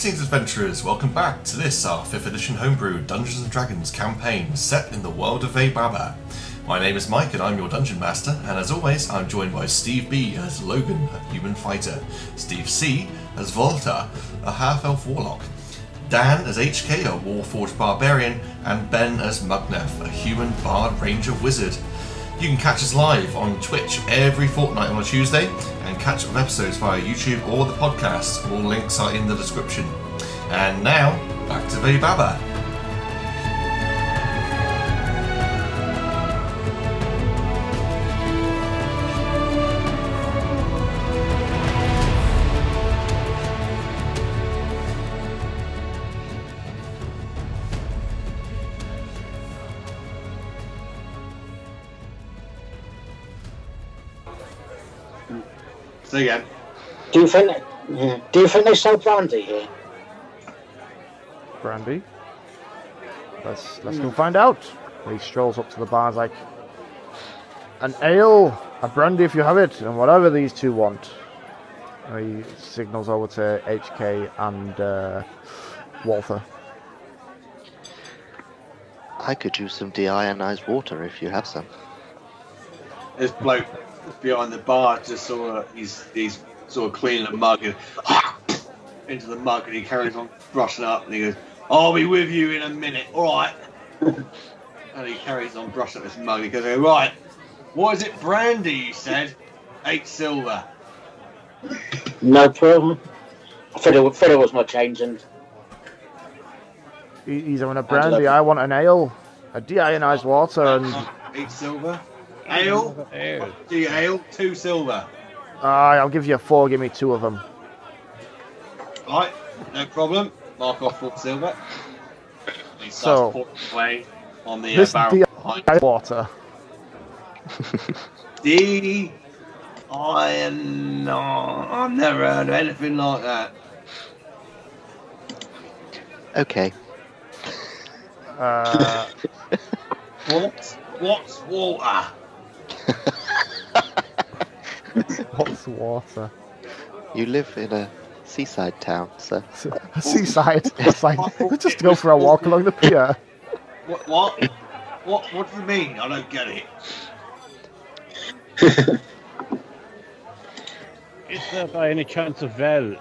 Greetings, adventurers! Welcome back to this, our 5th edition homebrew Dungeons and Dragons campaign set in the world of Veibaba. My name is Mike and I'm your dungeon master, and as always, I'm joined by Steve B as Logan, a human fighter, Steve C as Volta, a half elf warlock, Dan as HK, a warforged barbarian, and Ben as Mugnef, a human bard ranger wizard. You can catch us live on Twitch every fortnight on a Tuesday and catch up episodes via YouTube or the podcast. All links are in the description. And now, back to Veibaba. Say again. Do you think? Yeah. Do you think they sell brandy here? Brandy. Let's let's go find out. He strolls up to the bar, like an ale, a brandy if you have it, and whatever these two want. And he signals over to HK and uh, Walther. I could use some deionized water if you have some. This bloke behind the bar just sort of he's he's sort of cleaning a mug and into the mug and he carries on brushing up and he goes, I'll be with you in a minute, alright. and he carries on brushing up his mug. He goes, Right, what is it, brandy you said? Eight silver. No problem. Fiddle, fiddle was not changing. He- He's having a brandy. I want an ale, a deionized water, and Eight silver. Ale? Do you ale? Two silver. uh, I'll give you a four. Give me two of them. Right, no problem. Mark off four silver. He So- starts pouring away on the uh, This barrel behind. deionized water. D. I no, I've never heard of anything like that. Okay. Uh, What? What's water? what's water? You live in a seaside town, so A seaside. It's like let's just go for a walk along the pier. What? What? What? What do you mean? I don't get it. Is there by any chance a well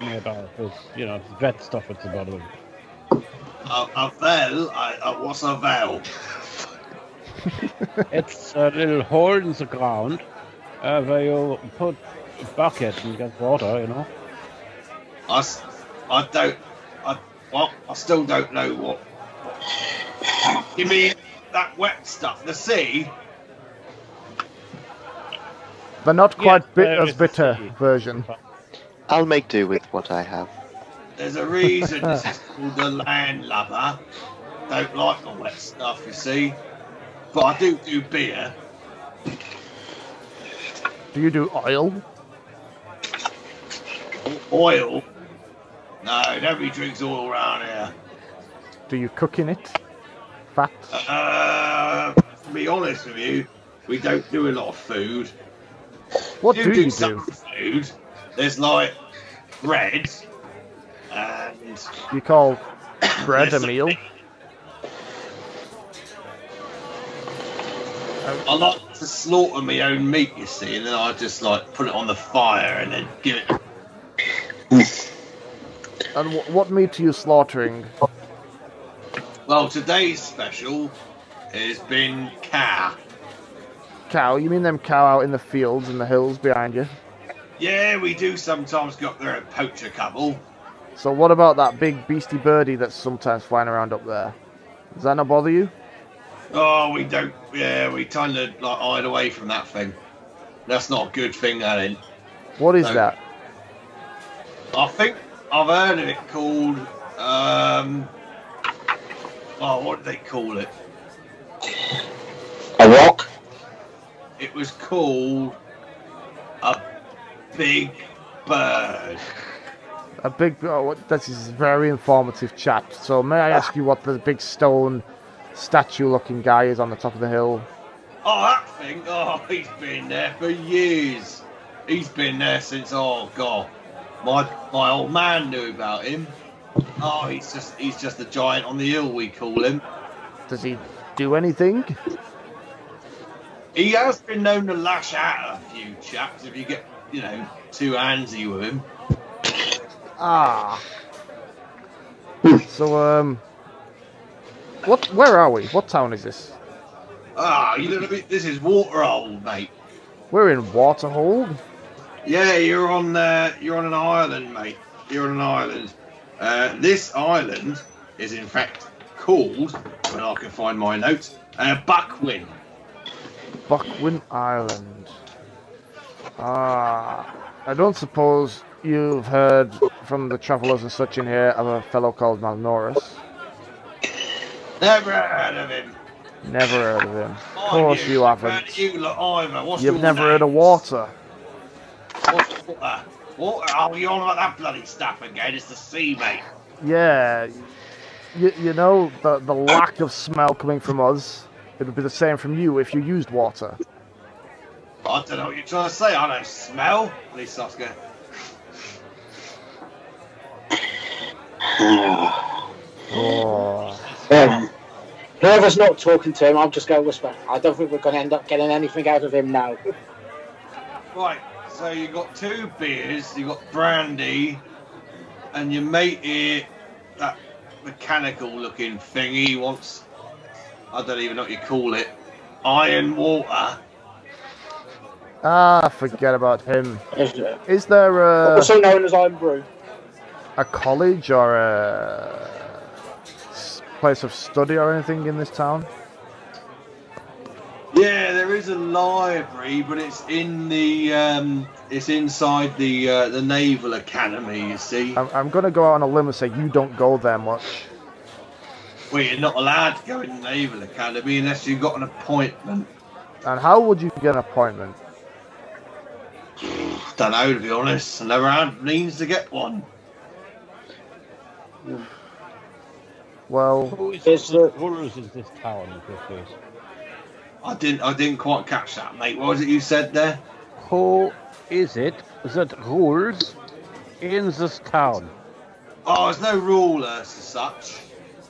nearby? There's, you know, vet stuff at the bottom. A, a veil? I, uh, what's a veil? It's a little hole in the ground uh, where you put a bucket and get water, you know. I, s- I don't. I well, I still don't know what. You mean that wet stuff? The sea? The not quite Yeah, bit as bitter version. I'll make do with what I have. There's a reason this is called the landlubber. Don't like the wet stuff, you see. But I do do beer. Do you do oil? Oil? No, nobody drinks oil around here. Do you cook in it? Fat? Uh, to be honest with you, we don't do a lot of food. What We do you do? food. There's like bread and You call bread a meal? I like to slaughter my own meat, you see, and then I just like put it on the fire and then give it. And wh- what meat are you slaughtering? Well, today's special has been cow. Cow? You mean them cow out in the fields and the hills behind you? Yeah, we do sometimes go up there and poach a couple. So what about that big beastie birdie that's sometimes flying around up there? Does that not bother you? Oh, we don't. Yeah, we kind of like hide away from that thing. That's not a good thing, that is. What is No. that? I think I've heard of it called. Um, oh, what did they call it? A rock? It was called a big bird. A big. Oh, what, this is very informative chat. So may I ask you what the big stone statue-looking guy is on the top of the hill? Oh, that thing. Oh, he's been there for years. He's been there since. Oh God. My my old man knew about him. Oh, he's just he's just a giant on the hill. We call him. Does he do anything? He has been known to lash out at a few chaps if you get you know too handsy with him. Ah. So um, what? Where are we? What town is this? Ah, you little bit. This is Waterhole, mate. We're in Waterhold. Yeah, you're on uh, you're on an island, mate. You're on an island. Uh, this island is in fact called, when I can find my notes, uh, Buckwin. Buckwin Island. Ah, I don't suppose you've heard from the travellers and such in here of a fellow called Malnoris. Never heard of him. Never heard of him. Of course you Heard haven't. you either. What's You've never heard of names? water. What's water? Water? Oh, you're on about that bloody stuff again. It's the sea, mate. Yeah, you, you know the the lack of smell coming from us. It would be the same from you if you used water. I don't know what you're trying to say. I don't smell. At least Oscar. Oh. Um, whoever's not talking to him, I'm just going to whisper. I don't think we're going to end up getting anything out of him now. Right, so you got two beers, you got brandy, and your mate here, that mechanical looking thingy, he wants, I don't even know what you call it, iron water. Ah, forget about him. Is it? Is there a, also known as Irn-Bru. a college or a place of study or anything in this town? Yeah, there is a library, but it's in the, um, it's inside the uh, the Naval Academy. You see, I'm, I'm going to go out on a limb and say you don't go there much. well, you're not allowed to go in the Naval Academy unless you've got an appointment. And how would you get an appointment? Don't know, to be honest. I never had means to get one. Well, Who is Is the the- rulers in this town in this case? I didn't. I didn't quite catch that, mate. What was it you said there? Who is it that rules in this town? Oh, there's no ruler uh, as such.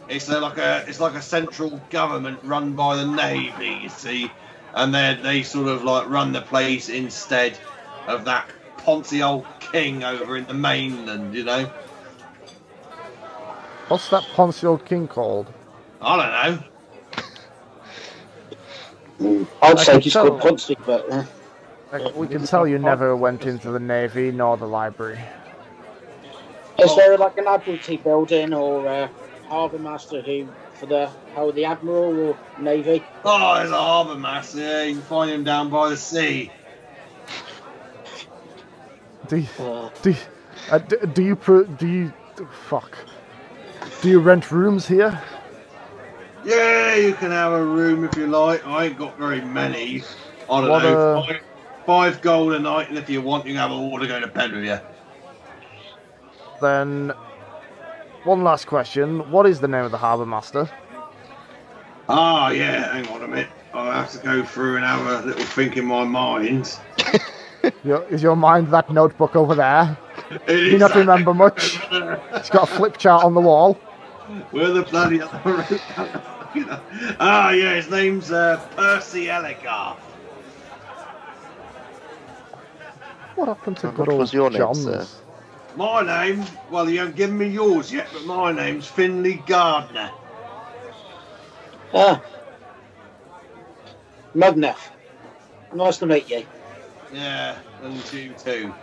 It's a, like a it's like a central government run by the navy, you see, and they they sort of like run the place instead of that poncy old king over in the mainland, you know. what's that Ponce old king called? I don't know. I'd I say can he's tell. called Punsty, but uh, Like, we can tell you never went into the navy nor the library. is there like an Admiralty building or a harbour master who for the how the admiral or navy? Oh, there's a harbour master. Yeah, you can find him down by the sea. Do you, Uh, do, you- uh, do, do you do you fuck? Do you rent rooms here? Yeah, you can have a room if you like. I ain't got very many. I don't What, know. uh, Five, five gold a night, and if you want, you can have a water to go to bed with you. Then, one last question: What is the name of the harbour master? Ah, yeah, hang on a minute. I'll have to go through and have a little think in my mind. Is your mind that notebook over there? Do you not remember much? It's got a flip chart on the wall. Where the bloody other Ah, yeah, his name's uh, Percy Elligar. What happened to And good what old was your name, John's? sir? My name, well, you haven't given me yours yet, but my name's Finley Gardner. ah. Mudneff. Nice to meet you. Yeah, and you too.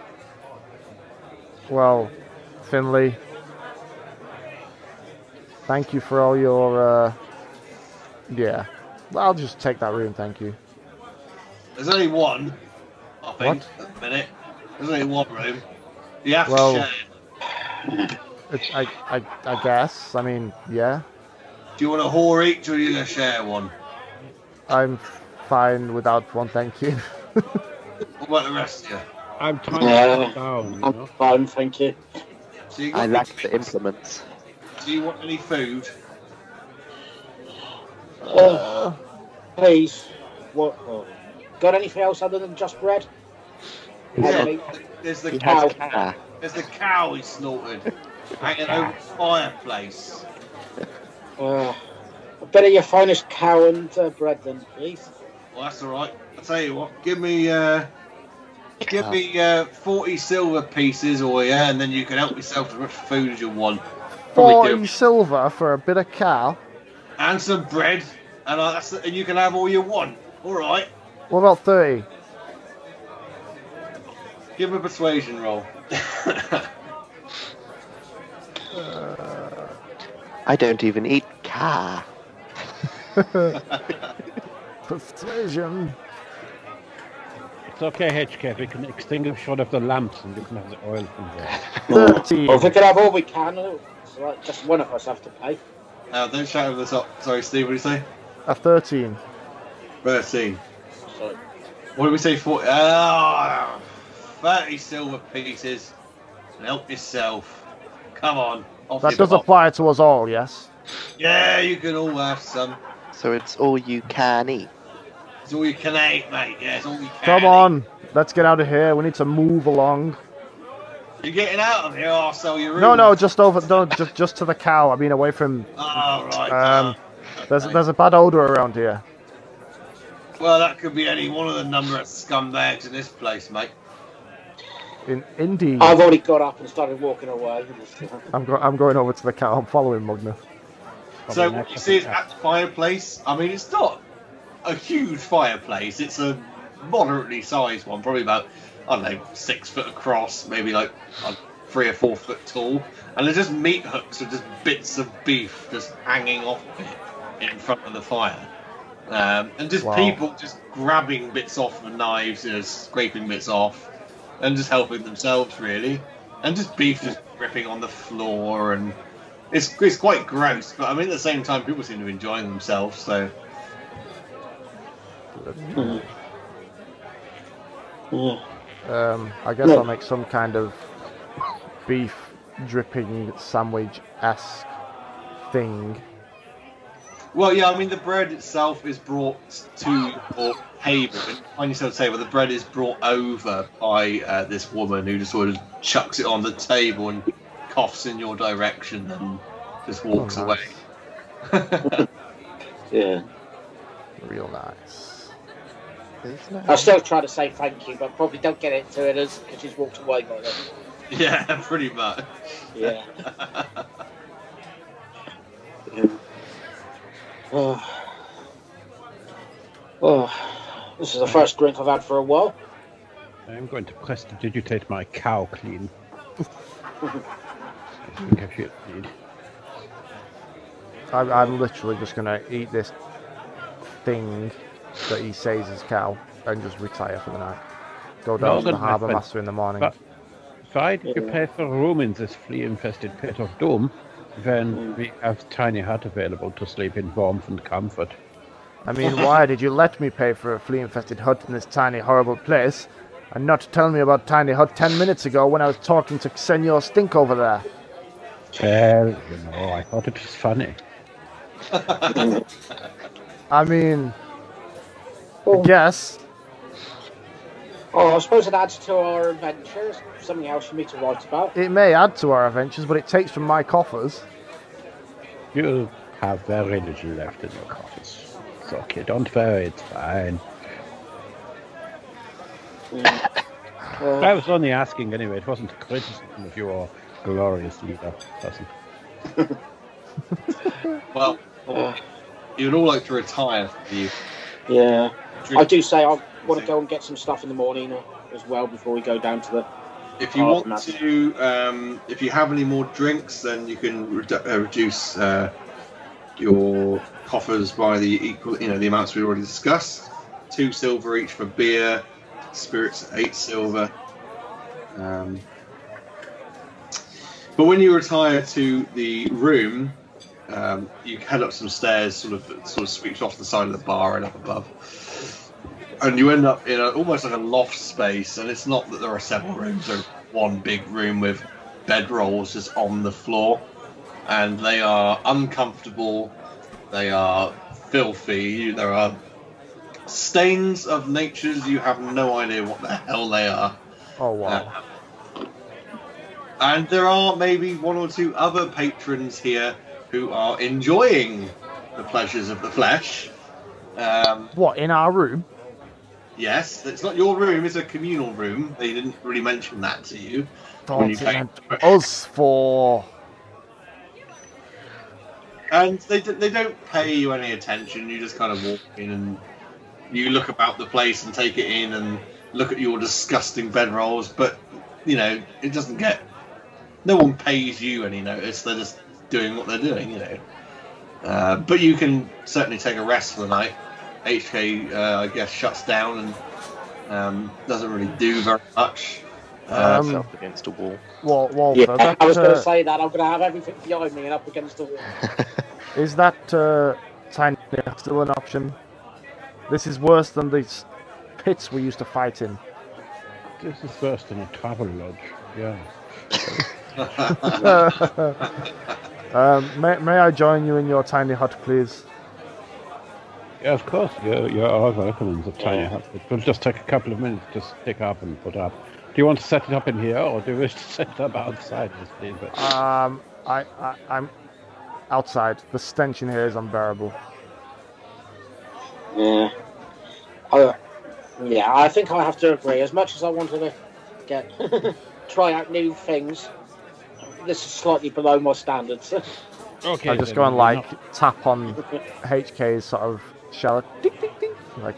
Well, Finley, thank you for all your. Uh, yeah, I'll just take that room, thank you. There's only one, I think, at the minute. There's only one room. You have Well- to share. It's, I, I, I guess. I mean, yeah, Do you want a whore each or are you going to share one? I'm fine without one, thank you. What about the rest of you? I'm trying Yeah. to down, you I'm know. fine, thank you. So you I lack the implements. Do you want any food? Uh, please. What? oh. Got anything else other than just bread? He Had said meat? There's the he cow. There's the cow he snorted, Hanging over the fireplace. Uh, a bit of your finest cow and uh, bread, then, please. Well, that's all right. I'll tell you what. Give me, uh, give me uh, forty silver pieces, or yeah, and then you can help yourself to as much food as you want. Probably Forty do. silver for a bit of cow. And some bread, and uh, that's and you can have all you want. All right. What about thirty? Give him a persuasion roll. I don't even eat car. Persuasion. It's okay, HK. We can extinguish one of the lamps and you can have the oil from there. Thirteen. Well, if we can have all we can, uh, it's like just one of us have to pay. Now, don't shout over the top. Sorry, Steve. What did you say? A thirteen. Thirteen. So, What did we say? Forty. Ah, thirty silver pieces. Help yourself. Come on. Off That does pop. apply to us all, yes. Yeah, you can all have some. So it's all you can eat. It's all you can eat, mate. Yeah, it's all you can. Come eat. on, let's get out of here. We need to move along. You're getting out of here, I'll sell your room. No, no, just over. No, just just to the cow. I mean, away from. Oh, right. Um, There's okay. there's a bad odor around here. Well, that could be any one of the number of scumbags in this place, mate. In indeed, I've already got up and started walking away. I'm go- I'm going over to the cow. I'm following Mugner. So what you see is at the fireplace. I mean, it's not a huge fireplace. It's a moderately sized one, probably about I don't know six foot across, maybe like uh, three or four foot tall. And they're just meat hooks with just bits of beef just hanging off of it in front of the fire. Um, and just Wow. people just grabbing bits off with knives, you know, scraping bits off, and just helping themselves really. And just beef just dripping on the floor and it's, it's quite gross, but I mean at the same time people seem to be enjoying themselves. So Yeah. Um, I guess No. I'll make some kind of beef dripping sandwich esque thing. well, yeah, I mean the bread itself is brought to your table. And Find yourself table. The bread is brought over by uh, this woman who just sort of chucks it on the table and coughs in your direction and just walks Oh, away. Yeah. Real nice. There's no- I'll still try to say thank you, but probably don't get it to it because she's walked away by then. yeah, pretty much. Yeah. yeah. Oh. oh. This is the first drink I've had for a while. I'm going to prestidigitate my cow clean. I think I should need. I'm, I'm literally just gonna eat this thing that he says is cow and just retire for the night. Go down to the harbour master in the morning. But- Provided you Yeah. pay for room in this flea-infested pit of doom, then Mm. we have tiny hut available to sleep in warmth and comfort. I mean, why did you let me pay for a flea-infested hut in this tiny, horrible place, and not tell me about tiny hut ten minutes ago when I was talking to Senor Stink over there? Well, you know, I thought it was funny. I mean, I Oh, guess. oh, I suppose it adds to our adventures. Something else for me to write about. It may add to our adventures, but it takes from my coffers. You have very little left in your coffers. It's okay, don't worry, it's fine. I Uh, was only asking anyway, it wasn't a criticism of your glorious leader, wasn't Well, uh, you'd all like to retire you. yeah. I do say I want to go and get some stuff in the morning uh, as well before we go down to the. If you want to, um, if you have any more drinks, then you can redu- uh, reduce uh, your coffers by the equal, you know, the amounts we already discussed. Two silver each for beer, spirits eight silver. Um, but when you retire to the room, um, you head up some stairs, sort of, sort of sweeps off the side of the bar and up above and you end up in a, almost like a loft space. And it's not that there are several rooms; there's one big room with bedrolls just on the floor, and they are uncomfortable. They are filthy. There are stains of natures you have no idea what the hell they are. Oh wow. Uh, And there are maybe one or two other patrons here who are enjoying the pleasures of the flesh. Um, What in our room? Yes, it's not your room; it's a communal room. They didn't really mention that to you. When you it pay meant for it. us for. And they they don't pay you any attention. You just kind of walk in and you look about the place and take it in and look at your disgusting bedrolls. But you know, it doesn't get. No one pays you any notice. They're just doing what they're doing. You know. Uh, but you can certainly take a rest for the night. HK, uh, I guess, shuts down and um, doesn't really do very much. Uh, Um, Up against a wall. Wal- Walter, Yeah, that, I was going uh, to say that. I'm going to have everything behind me and up against the wall. Is that uh, tiny still an option? This is worse than these pits we used to fight in. This is worse than a travel lodge. Yeah. um, may, may I join you in your tiny hut, please? Yeah, of course. You're, you're all welcome in the tiny hut. It will just take a couple of minutes to stick up and put up. Do you want to set it up in here, or do you wish to set it up outside this thing? But Um, I, I, I'm outside. The stench in here is unbearable. Yeah. I, yeah, I think I have to agree. As much as I wanted to get try out new things, this is slightly below my standards. okay, I just go and like not- tap on HK's sort of shower. Ding, ding, ding. Like,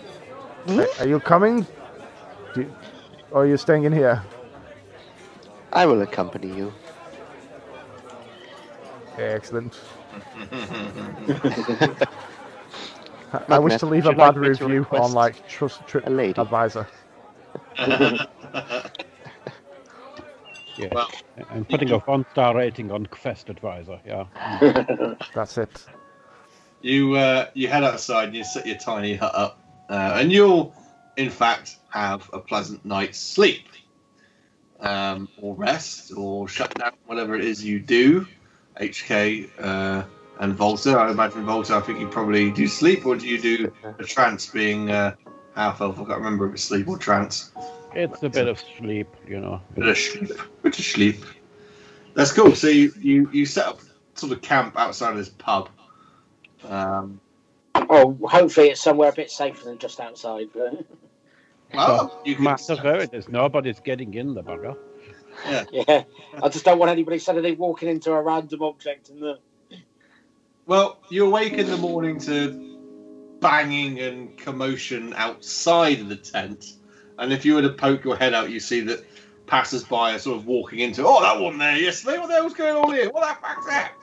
"Are- are you coming? Do you, or are you staying in here? I will accompany you. Excellent. I- I wish to leave would a you like bad me review on like Trust Trip a lady? Advisor. Yeah. Well- I'm putting a one star rating on Quest Advisor. Yeah. That's it. You uh, you head outside and you set your tiny hut up, uh, and you'll, in fact, have a pleasant night's sleep, um, or rest, or shut down, whatever it is you do. HK uh, and Volta, I imagine Volta. I think you probably do sleep, or do you do a trance, being uh, half elf? I can't remember if it's sleep or trance. It's a bit of sleep, you know. Bit of sleep. Bit of sleep. That's cool. So you, you, you set up sort of camp outside of this pub. Um, oh, hopefully it's somewhere a bit safer than just outside. But, well, you can Master there it is. Nobody's getting in the bugger. yeah, I just don't want anybody suddenly walking into a random object and the. Well, you awake in the morning to banging and commotion outside of the tent, and if you were to poke your head out, you see that passers-by are sort of walking into. Oh, that one there yesterday. What the hell's going on here? What the fuck's that?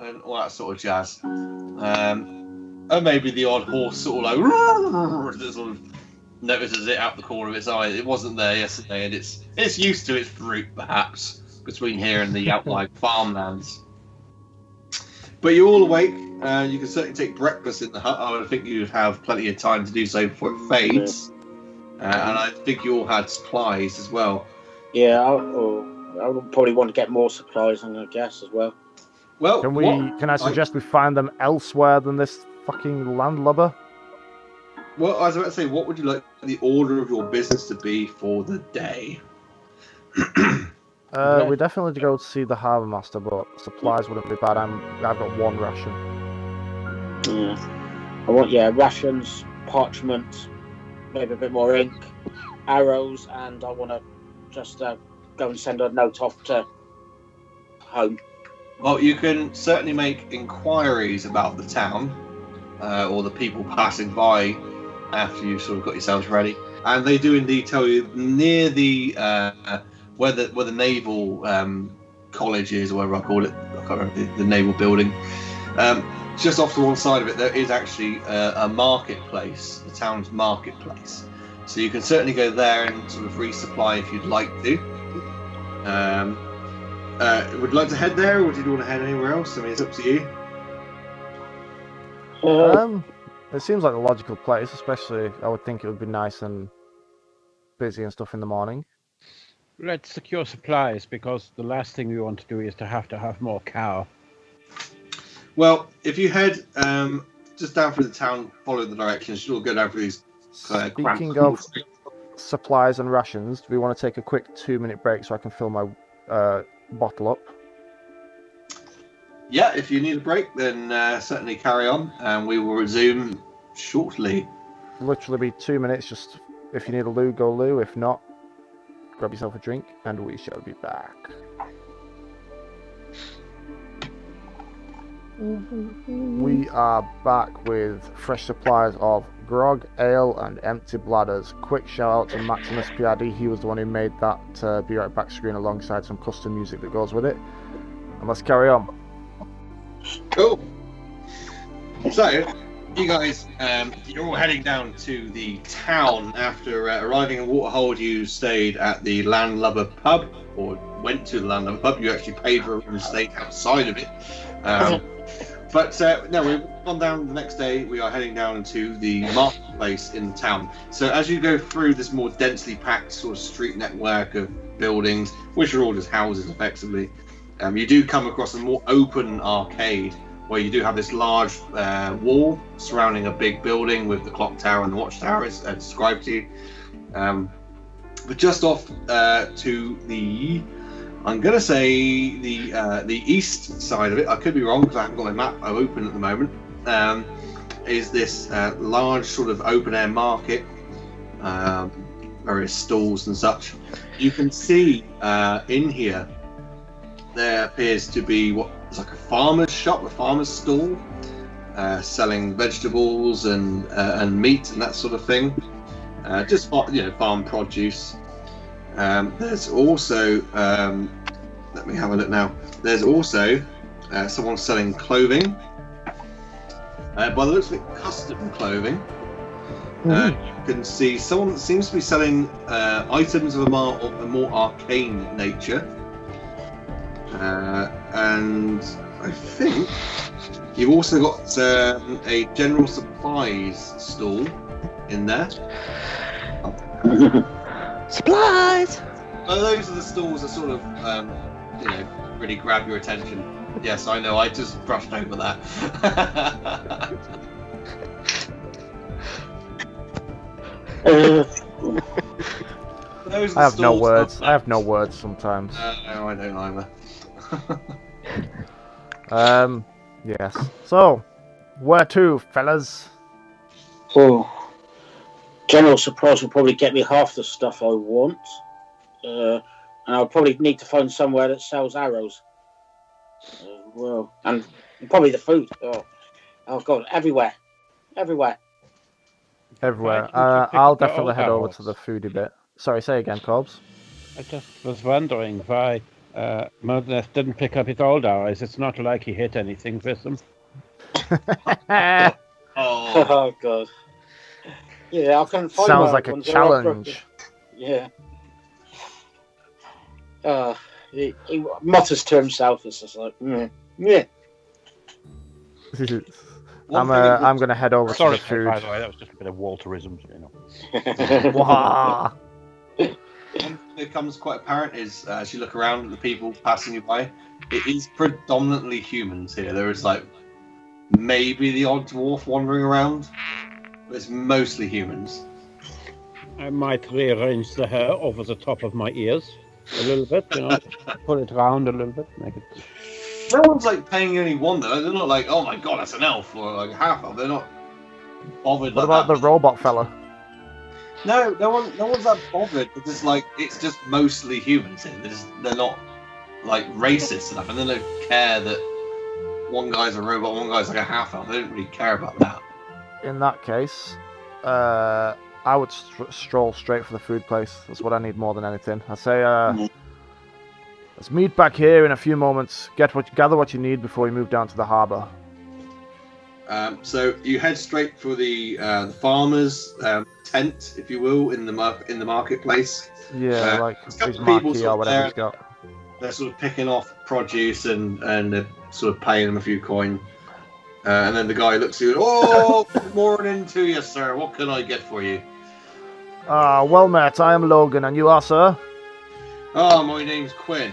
And all that sort of jazz. Um, and maybe the odd horse sort of like that sort of notices it out the corner of its eye. It wasn't there yesterday, and it's it's used to its route, perhaps, between here and the outlying farmlands. But you're all awake. Uh, you can certainly take breakfast in the hut. I would think you'd have plenty of time to do so before it fades. Uh, and I think you all had supplies as well. Yeah, I, or I would probably want to get more supplies, I guess, as well. Well, Can we? what, Can I suggest we find them elsewhere than this fucking landlubber? well, I was about to say, what would you like the order of your business to be for the day? Uh, Okay. we definitely to go to see the harbour master, but supplies wouldn't be bad. I'm, I've got one ration. Yeah. I want, yeah, rations, parchment, maybe a bit more ink, arrows, and I want to just uh, go and send a note off to home. Well, you can certainly make inquiries about the town uh, or the people passing by after you've sort of got yourselves ready, and they do indeed tell you near the uh, where the where the naval um, college is, or whatever I call it. I can't remember the, the naval building. Um, just off to one side of it, there is actually a, a marketplace, the town's marketplace. So you can certainly go there and sort of resupply if you'd like to. Um, uh, would you like to head there, or do you want to head anywhere else? I mean, it's up to you. Uh, Um, it seems like a logical place, especially I would think it would be nice and busy and stuff in the morning. Let's secure supplies because the last thing we want to do is to have to have more cow. Well, if you head um, just down through the town, follow the directions, you'll go down through these. Uh, Speaking of supplies and rations, do we want to take a quick two-minute break so I can fill my uh, bottle up. Yeah, if you need a break, then uh, certainly carry on, and we will resume shortly. Literally be two minutes. Just if you need a loo, go loo. If not, grab yourself a drink, and we shall be back. We are back with fresh supplies of grog, ale, and empty bladders. Quick shout out to Maximus PRD. He was the one who made that uh, Be Right Back screen alongside some custom music that goes with it. And let's carry on. Cool. So, you guys, um, you're all heading down to the town after uh, arriving in Waterhold. You stayed at the Landlubber pub, or went to the Landlubber pub. You actually paid for a room and stayed outside of it. Um, but uh, no, we've gone down the next day. We are heading down to the marketplace in the town. So as you go through this more densely packed sort of street network of buildings, which are all just houses effectively, um, you do come across a more open arcade where you do have this large uh, wall surrounding a big building with the clock tower and the watchtower as uh, described to you. Um, but just off uh, to the, I'm gonna say the uh, the east side of it. I could be wrong because I haven't got my map open at the moment. Um, is this uh, large sort of open air market, um, various stalls and such. You can see uh, in here there appears to be what is like a farmer's shop, a farmer's stall, uh, selling vegetables and uh, and meat and that sort of thing. Uh, just you know, farm produce. Um, there's also um, let me have a look now. There's also uh, someone selling clothing. Uh, by the looks of it, custom clothing. Uh, you can see someone that seems to be selling uh, items of a more, a more arcane nature. Uh, and I think you've also got um, a general supplies stall in there. Supplies! Oh, those are the stalls that sort of, um, you know, really grab your attention. Yes, I know. I just brushed over that. Uh, Those are the I have no words. I have no words sometimes. Uh, no, I don't either. Um, yes. So, where to, fellas? oh. General surprise will probably get me half the stuff I want. Uh, and I'll probably need to find somewhere that sells arrows. Uh, well, and probably the food. Oh, oh God, everywhere, everywhere. Everywhere. Why didn't you Uh, I'll definitely old head over to the foodie bit. Sorry, say again, Corbs. I just was wondering why uh, Modneth didn't pick up his old arrows. It's not like he hit anything with them. oh, Oh God. Yeah, I can find Sounds my like a ones, they're all broken. challenge. Yeah. Uh, he, he mutters to himself. It's just like, mm, yeah. I'm uh, I'm gonna head over Sorry, to the food. by the way, that was just a bit of Walterism, you know. Wah. One thing that becomes quite apparent is uh, as you look around at the people passing you by, it is predominantly humans here. There is like maybe the odd dwarf wandering around, but it's mostly humans. I might rearrange the hair over the top of my ears a little bit, you know, pull it round a little bit, make it. No one's like paying you any wonder. They're not like, oh my god, that's an elf or like a half elf. They're not bothered. What like about the robot fella? No, no one, no one's that bothered. It's just like it's just mostly humans here. They're, just, they're not like racist enough, and they don't care that one guy's a robot, one guy's like a half elf. They don't really care about that. In that case, uh, I would str- stroll straight for the food place. That's what I need more than anything. I say, uh, Mhm. let's meet back here in a few moments. Get what, gather what you need before we move down to the harbour. Um, so you head straight for the uh, the farmer's um, tent, if you will, in the mar- in the marketplace. Yeah, Uh, like a couple his of people marquee sort or of whatever there. he's got. They're sort of picking off produce and and they're sort of paying them a few coin. Uh, and then the guy looks at you. Oh, good morning to you, sir. What can I get for you? Ah, well met. I am Logan, and you are, sir? Oh, my name's Quinn.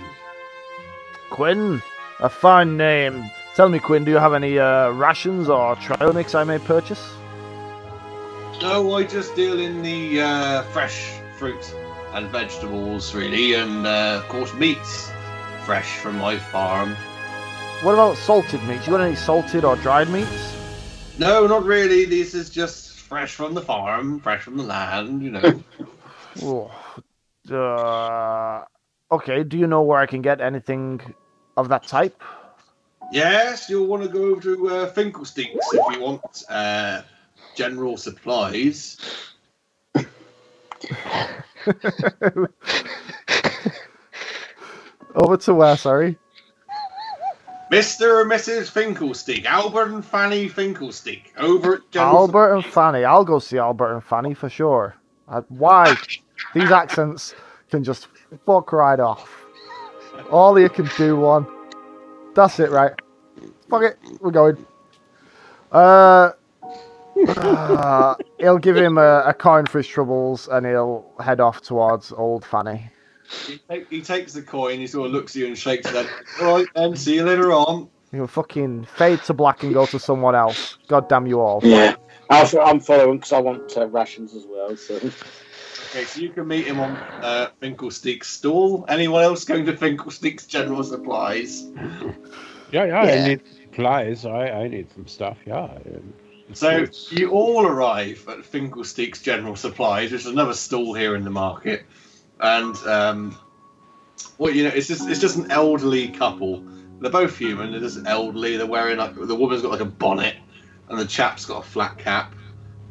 Quinn? A fine name. Tell me, Quinn, do you have any uh, rations or mix I may purchase? No, I just deal in the uh, fresh fruit and vegetables, really, and uh, of course meats. fresh from my farm. What about salted meats? You got any salted or dried meats? No, not really. This is just fresh from the farm, fresh from the land. You know. Oh, uh, okay. Do you know where I can get anything of that type? yes, you'll want to go over to uh, Finkelsteaks if you want uh, general supplies. Over to where? Sorry. Mr. and Mrs. Finkelsteak, Albert and Fanny Finkelsteak, over at General Albert and Fanny. I'll go see Albert and Fanny for sure. Uh, why? These accents can just fuck right off. All you can do one. That's it, right? Fuck it, we're going. Uh, uh, he'll give him a, a coin for his troubles, and he'll head off towards old Fanny. He, take, he takes the coin, he sort of looks at you and shakes his head. All right, then, see you later on. You'll fucking fade to black and go to someone else. God damn you all. Yeah. I'll, I'm following because I want uh, rations as well. So Okay, so you can meet him on uh, Finkelsteak's stall. Anyone else going to Finkelsteak's General Supplies? Yeah, yeah, Yeah. I need supplies. I, I need some stuff, yeah. um, So it's- you all arrive at Finkelsteak's General Supplies, which is another stall here in the market, and um, well, you know, it's just it's just an elderly couple. They're both human. They're just elderly. They're wearing like the woman's got like a bonnet, and the chap's got a flat cap,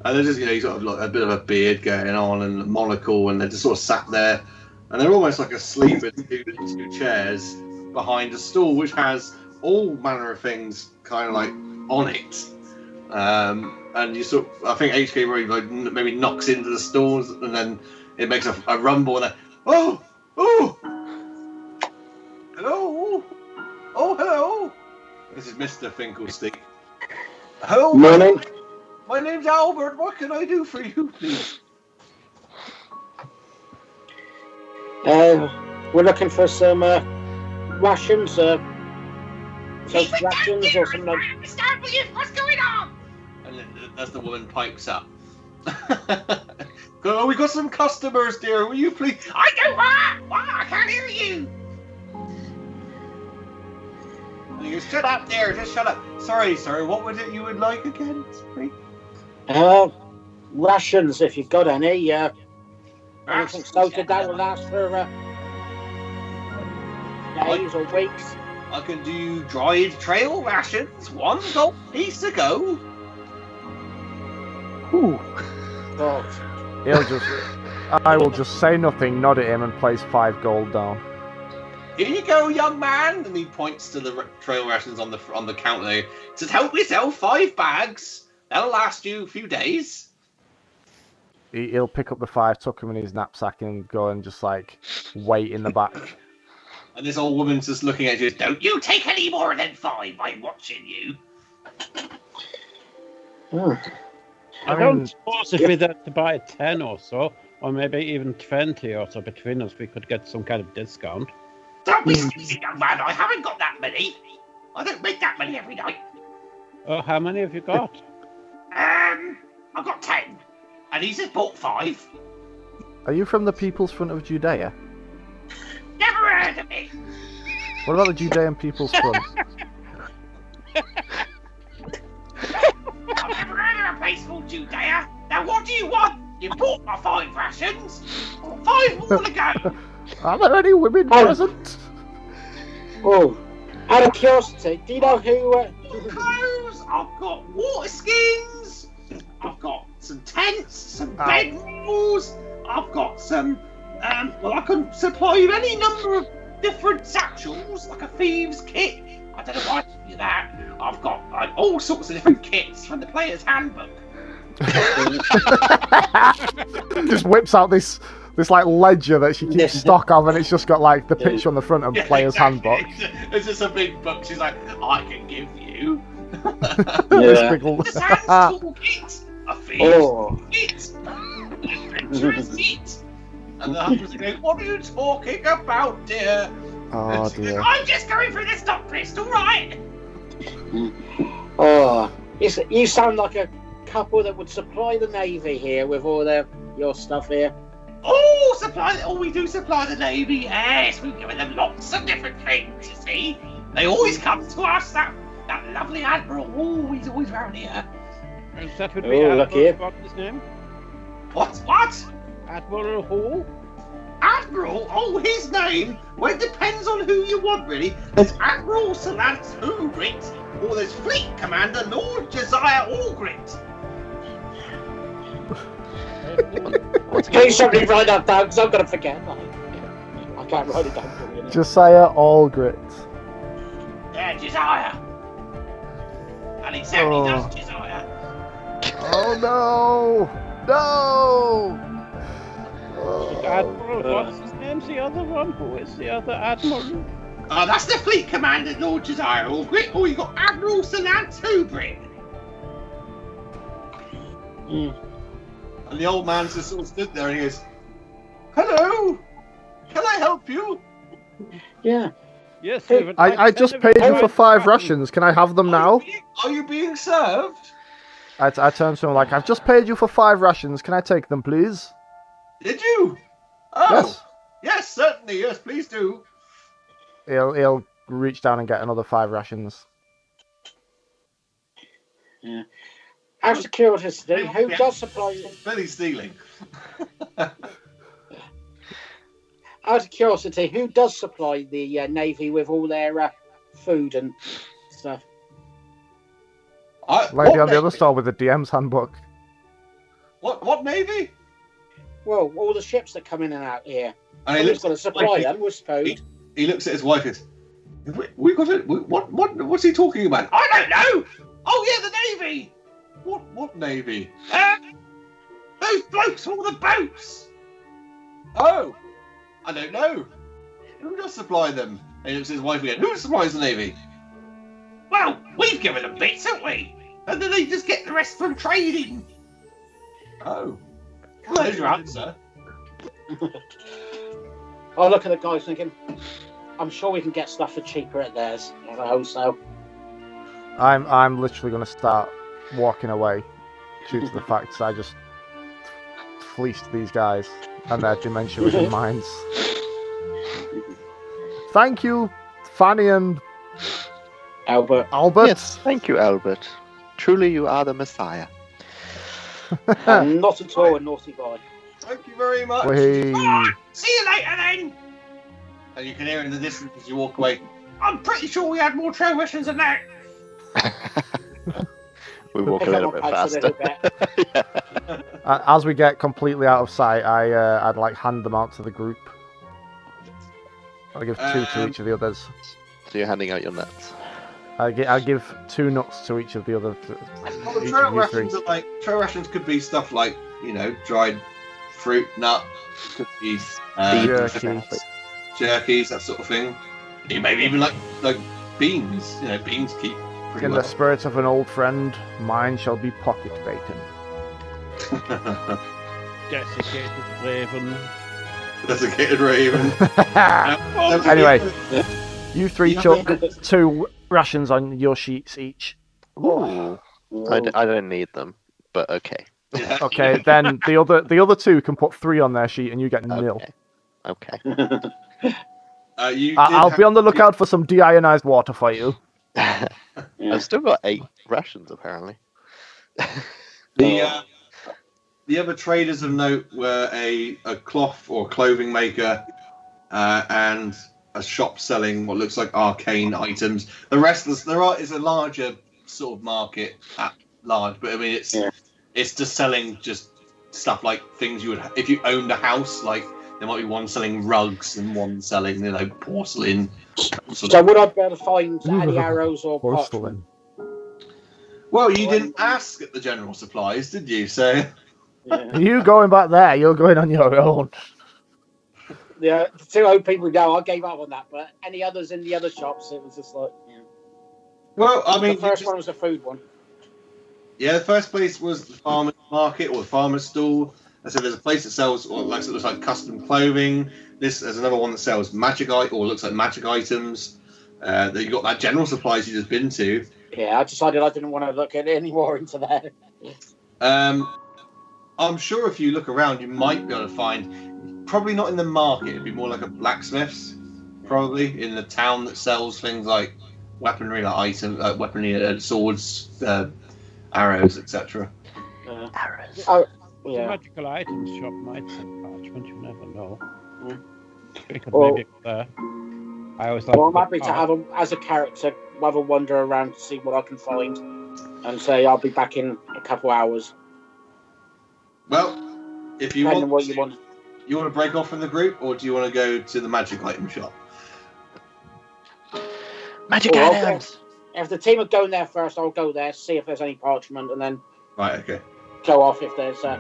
and they're just you know he's got like a bit of a beard going on and a monocle, and they're just sort of sat there, and they're almost like asleep in two, two chairs behind a stool which has all manner of things kind of like on it. Um, and you sort of, I think HK maybe knocks into the stalls and then it makes a, a rumble and then oh oh hello oh hello this is Mr. Finkelsteak. Hello, morning. my name's Albert. What can I do for you, please? Uh, we're looking for some uh, rations. Uh, so rations or something. Like, What's going on? And then as the woman pipes up. oh, we got some customers, dear. Will you please? I don't want. What? I can't hear you. And he goes, shut up there. Just shut up. Sorry, sorry. What was it you would like again? Sorry. uh, rations, if you've got any. Uh, anything salted that will last for uh, days or weeks. I can do dried trail rations. One gold piece to go. Whew. But He'll just. I will just say nothing, nod at him, and place five gold down. Here you go, young man. And he points to the trail rations on the on the counter. There. Says, "Help yourself. Five bags. That'll last you a few days." He, he'll pick up the five, tuck them in his knapsack, and go and just like wait in the back. And this old woman's just looking at you. Don't you take any more than five? I'm watching you. hmm, I I don't suppose if we had to buy 10 or so, or maybe even 20 or so between us, we could get some kind of discount. Don't be silly, young man. I haven't got that many. I don't make that many every night. Oh, how many have you got? Um, I've got ten, and he's just bought five. Are you from the People's Front of Judea? Never heard of it. What about the Judean People's Front? I've never heard of a place called Judea. Now, what do you want? You bought my five rations. Five more to go. Are there any women Oh. present? oh, out of curiosity, do you know who? Uh, Clothes. I've got water skins. I've got some tents, some Oh. bed rolls. I've got some. Um, well, I can supply you any number of different satchels, like a thieves' kit. I don't know why I told you that. I've got like, all sorts of different kits from the player's handbook. just whips out this this like ledger that she keeps stock of, and it's just got like the picture on the front of Yeah, player's exactly. handbook. It's, it's just a big book. She's like, I can give you This Yeah. big l- the Sans toolkit, a thieves' oh, kit, an adventurer's kit. And the husband's going, What are you talking about, dear? oh And she goes, dear. I'm just going through the stock list, all right? Oh, you, you sound like a couple that would supply the navy here with all their your stuff here. Oh, supply. Oh, we do supply the navy. Yes, we've given them lots of different things. You see, they always come to us. That that lovely admiral. Oh, he's always round here. And that would Oh, be look Admiral, here. what's his name? What? What? Admiral Hall? Admiral? Oh, his name? Well, it depends on who you want, really. There's Admiral Salant Ugrit, or there's Fleet Commander Lord Josiah Allgrit. What's Can you somebody write that down? Because I'm going to forget. Like, I can't write it down for you. now. Josiah Allgrit. Yeah, Josiah. And exactly Oh. that's Josiah. Oh no! No! Admiral, Uh. what's his name's the other one? Who is the other Admiral? Oh, that's the Fleet Commander Lord Josiah Allgrit. Oh, you got Admiral Salant Ugrit. Hmm. And the old man just sort of stood there and he goes, Hello, can I help you? Yeah. Yes, Hey, I, I just paid you for five welcome. rations. Can I have them Are now? you being, are you being served? I, I turned to him like, I've just paid you for five rations. Can I take them, please? Did you? Oh, Yes. yes, certainly. Yes, please do. He'll he'll reach down and get another five rations. Yeah. Out of curiosity, who does supply? Billy stealing. Out of curiosity, who does supply the uh, navy with all their uh, food and stuff? I, Lady what on the other navy? store with the DM's handbook. What, what navy? Well, all the ships that come in and out here. And he looks, got to supply them with food? he looks at his wife and goes, we, we got it. We, what, what, what's he talking about? I don't know. Oh, yeah, the navy. What, what navy? Uh, those blokes all the boats. Oh, I don't know. Who does supply them? And he looks at his wife again. Who supplies the navy? Well, we've given them bits, haven't we? And then they just get the rest from trading. Oh. Well, there's your answer. Oh, look at the guys thinking, I'm sure we can get stuff for cheaper at theirs at a wholesale. I'm I'm literally going to start walking away due to the fact that I just fleeced these guys and their dementia ridden minds. Thank you, Fanny and Albert. Albert. Yes, thank you, Albert. Truly, you are the Messiah. I'm not at all a naughty boy. Thank you very much. Whee. See you later then. And you can hear in the distance as you walk away. I'm pretty sure we had more trail missions than that. We walk a little bit faster. little bit. As we get completely out of sight, I uh, I'd like hand them out to the group. I'll give two to Um, each of the others. So you're handing out your nuts. I'll, gi- I'll give two nuts to each of the other. Th- Well, the each trail of you three. rations are like trail rations could be stuff like you know dried fruit, nut, cookies, uh, Jerky. jerkies, that sort of thing. Yeah, Maybe even like like beans. You know, beans keep pretty In the well. spirit of an old friend, mine shall be pocket bacon. Desiccated raven. Desiccated raven. Anyway. you three Yeah. chuck two rations on your sheets each. Ooh. I, d- I don't need them, but okay. Yeah. Okay, then the other the other two can put three on their sheet and you get nil. Okay. Okay. Uh, you I- I'll have- be on the lookout for some deionized water for you. Yeah. I've still got eight rations, apparently. The uh, the other traders of note were a, a cloth or clothing maker uh, and a shop selling what looks like arcane items. The rest is there are is a larger sort of market at large, but I mean it's Yeah. it's just selling just stuff like things you would if you owned a house like. There might be one selling rugs and one selling, you know, porcelain. sort So would I be able to find any arrows or Porcelain. parchment? Well, you didn't ask at the general supplies, did you? So Yeah. You going back there, you're going on your own. Yeah, the two old people know I gave up on that, but any others in the other shops, it was just like, yeah. well, I mean, the first just- one was a food one. Yeah, the first place was the farmer's market or the farmer's stall. I said there's a place that sells, or like it looks like custom clothing. This there's another one that sells magic or looks like magic items. Uh, that you got that general supplies you've just been to. Yeah, I decided I didn't want to look at any more into that. Um, I'm sure if you look around, you might be able to find probably not in the market. It'd be more like a blacksmith's, probably in the town that sells things like weaponry, like item, uh, weaponry, uh, swords, uh, arrows, etc. Uh, Arrows. oh, yeah. magical items shop might sell parchment, you never know. Mm. We could Well- maybe there. I always like Well, I'm happy to have him as a character, have a wander around to see what I can find, and say I'll be back in a couple hours. Well, if you Depending want, on what to, you want. You want to break off from the group, or do you want to go to the magic item shop? Magic Oh, okay. items. If the team are going there first, I'll go there, see if there's any parchment, and then Right. Okay. go off if there's uh,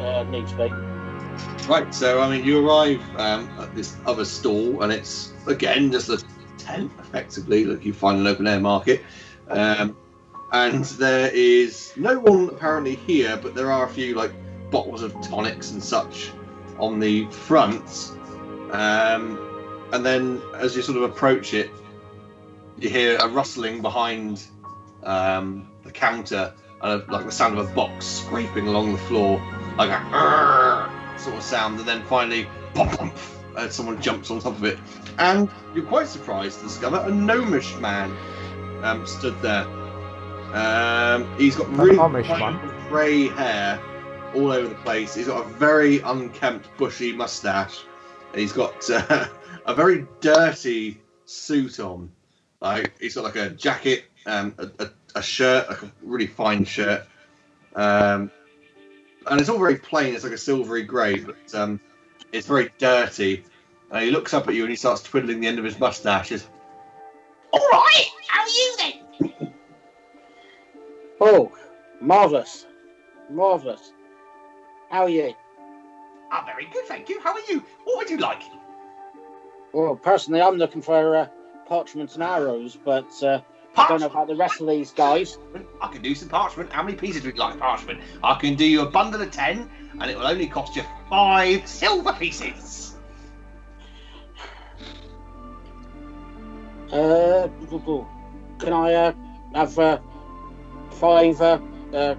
uh, needs be. Right, so I mean, you arrive um, at this other stall, and it's again just a tent, effectively. Like you find an open air market, um, and there is no one apparently here, but there are a few like bottles of tonics and such on the front. Um, and then, as you sort of approach it, you hear a rustling behind um, the counter, and a, like the sound of a box scraping along the floor, like a sort of sound, and then finally, pop, pop, and someone jumps on top of it, and you're quite surprised to discover a gnomish man um, stood there. Um, he's got really grey hair all over the place. He's got a very unkempt, bushy mustache. And he's got uh, a very dirty suit on. Like he's got like a jacket, um, a, a, a shirt, like a really fine shirt, um, and it's all very plain. It's like a silvery grey, but um, it's very dirty. And he looks up at you and he starts twiddling the end of his mustache. He's, All right, how are you then? Oh, marvelous, marvelous. How are you? I'm very good, thank you. How are you? What would you like? Well, personally, I'm looking for uh, parchments and arrows, but uh, I don't know about the rest of these guys. I can do some parchment. How many pieces would you like parchment? I can do you a bundle of ten, and it will only cost you five silver pieces. Uh, can I uh, have uh, five uh, uh,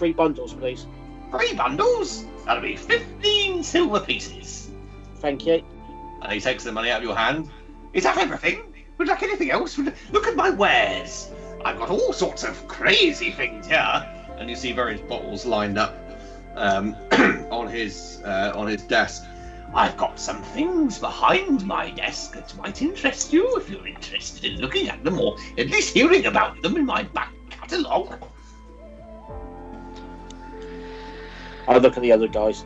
three bundles, please? Three bundles? That'll be fifteen silver pieces. Thank you. And he takes the money out of your hand. Is that everything? Would you like anything else? Look at my wares. I've got all sorts of crazy things here. And you see various bottles lined up um, on his uh, on his desk. I've got some things behind my desk that might interest you if you're interested in looking at them or at least hearing about them in my back catalogue. I'll look at the other guys.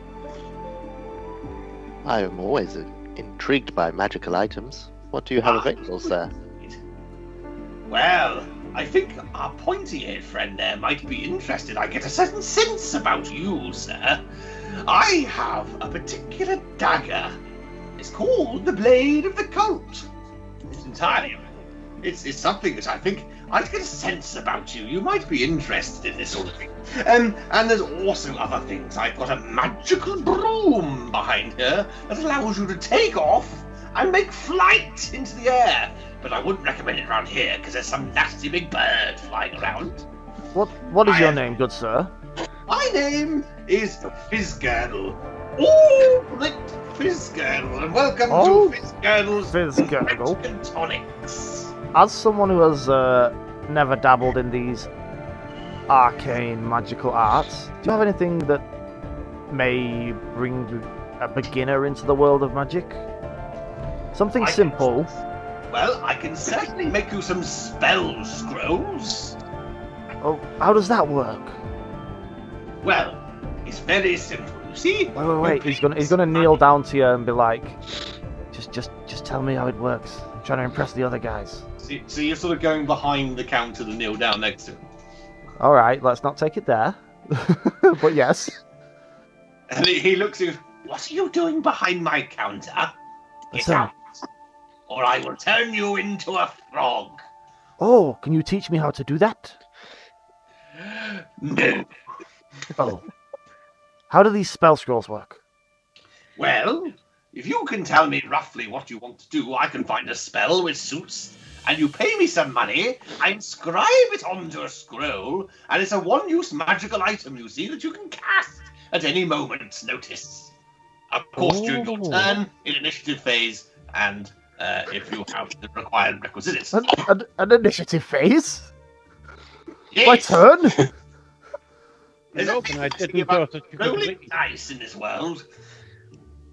I am always intrigued by magical items. What do you have Ah. available, sir? Well, I think our pointy-eared friend there might be interested. I get a certain sense about you, sir. I have a particular dagger. It's called the Blade of the Cult. It's entirely. It's, it's something that I think I get a sense about you. You might be interested in this sort of thing. Um, and there's also other things. I've got a magical broom behind here that allows you to take off and make flight into the air. But I wouldn't recommend it around here because there's some nasty big bird flying around. What What is I your name, good sir? My name is Fizzgirdle. Oh, Rick Fizzgirdle, and welcome Oh, to Fizzgirdle's Fizzgirdle. And Tonics. As someone who has uh, never dabbled in these arcane magical arts, do you have anything that may bring a beginner into the world of magic? Something I can- simple. Well, I can certainly make you some spell scrolls. Oh, how does that work? Well, it's very simple. You see? Wait, wait, wait. He's gonna he's gonna kneel down to you and be like, just just just tell me how it works. I'm trying to impress the other guys. So, so you're sort of going behind the counter to kneel down next to him. All right, let's not take it there. but yes. And he, he looks at you. What are you doing behind my counter? Get out, or I will turn you into a frog. Oh, can you teach me how to do that? No. Oh. How do these spell scrolls work? Well, if you can tell me roughly what you want to do, I can find a spell which suits, and you pay me some money, I inscribe it onto a scroll, and it's a one use magical item, you see, that you can cast at any moment's notice. Of course, during your Oh. turn in initiative phase, and uh, if you have the required requisites. An, an, an initiative phase? Yes, My turn? There's Nope, a and I didn't about know that you could rolling dice in this world.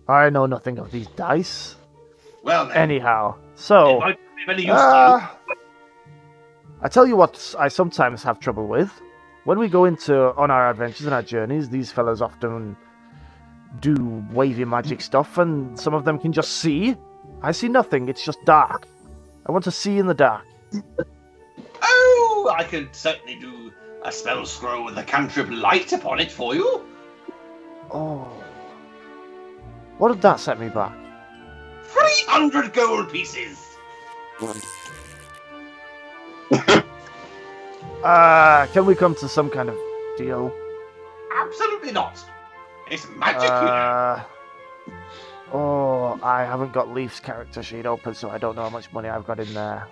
I know nothing of these dice. Well, then, Anyhow, so. might be of any use Uh, I tell you what, I sometimes have trouble with. When we go into on our adventures and our journeys, these fellas often do wavy magic stuff, and some of them can just see. I see nothing; it's just dark. I want to see in the dark. Oh, I could certainly do a spell scroll with a cantrip light upon it for you. Oh, what did that set me back? 300 gold pieces. Uh, can we come to some kind of deal? Absolutely not. It's magic, you know. Uh, oh, I haven't got Leaf's character sheet open, so I don't know how much money I've got in there.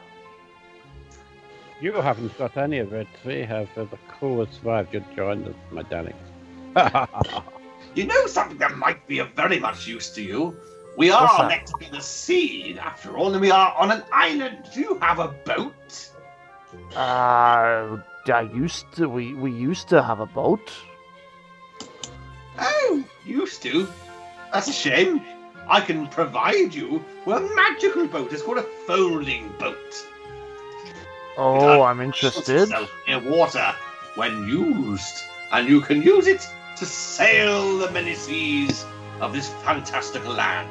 You haven't got any of it. We have uh, the crew has survived. You joined the Medanics. You know something that might be of very much use to you? We are What's next to the sea, after all, and we are on an island. Do you have a boat? Uh, I used to. We we used to have a boat. Oh, used to. That's a shame. I can provide you with a magical boat. It's called a folding boat. Oh, I'm interested. Near water when used, and you can use it to sail the many seas of this fantastical land.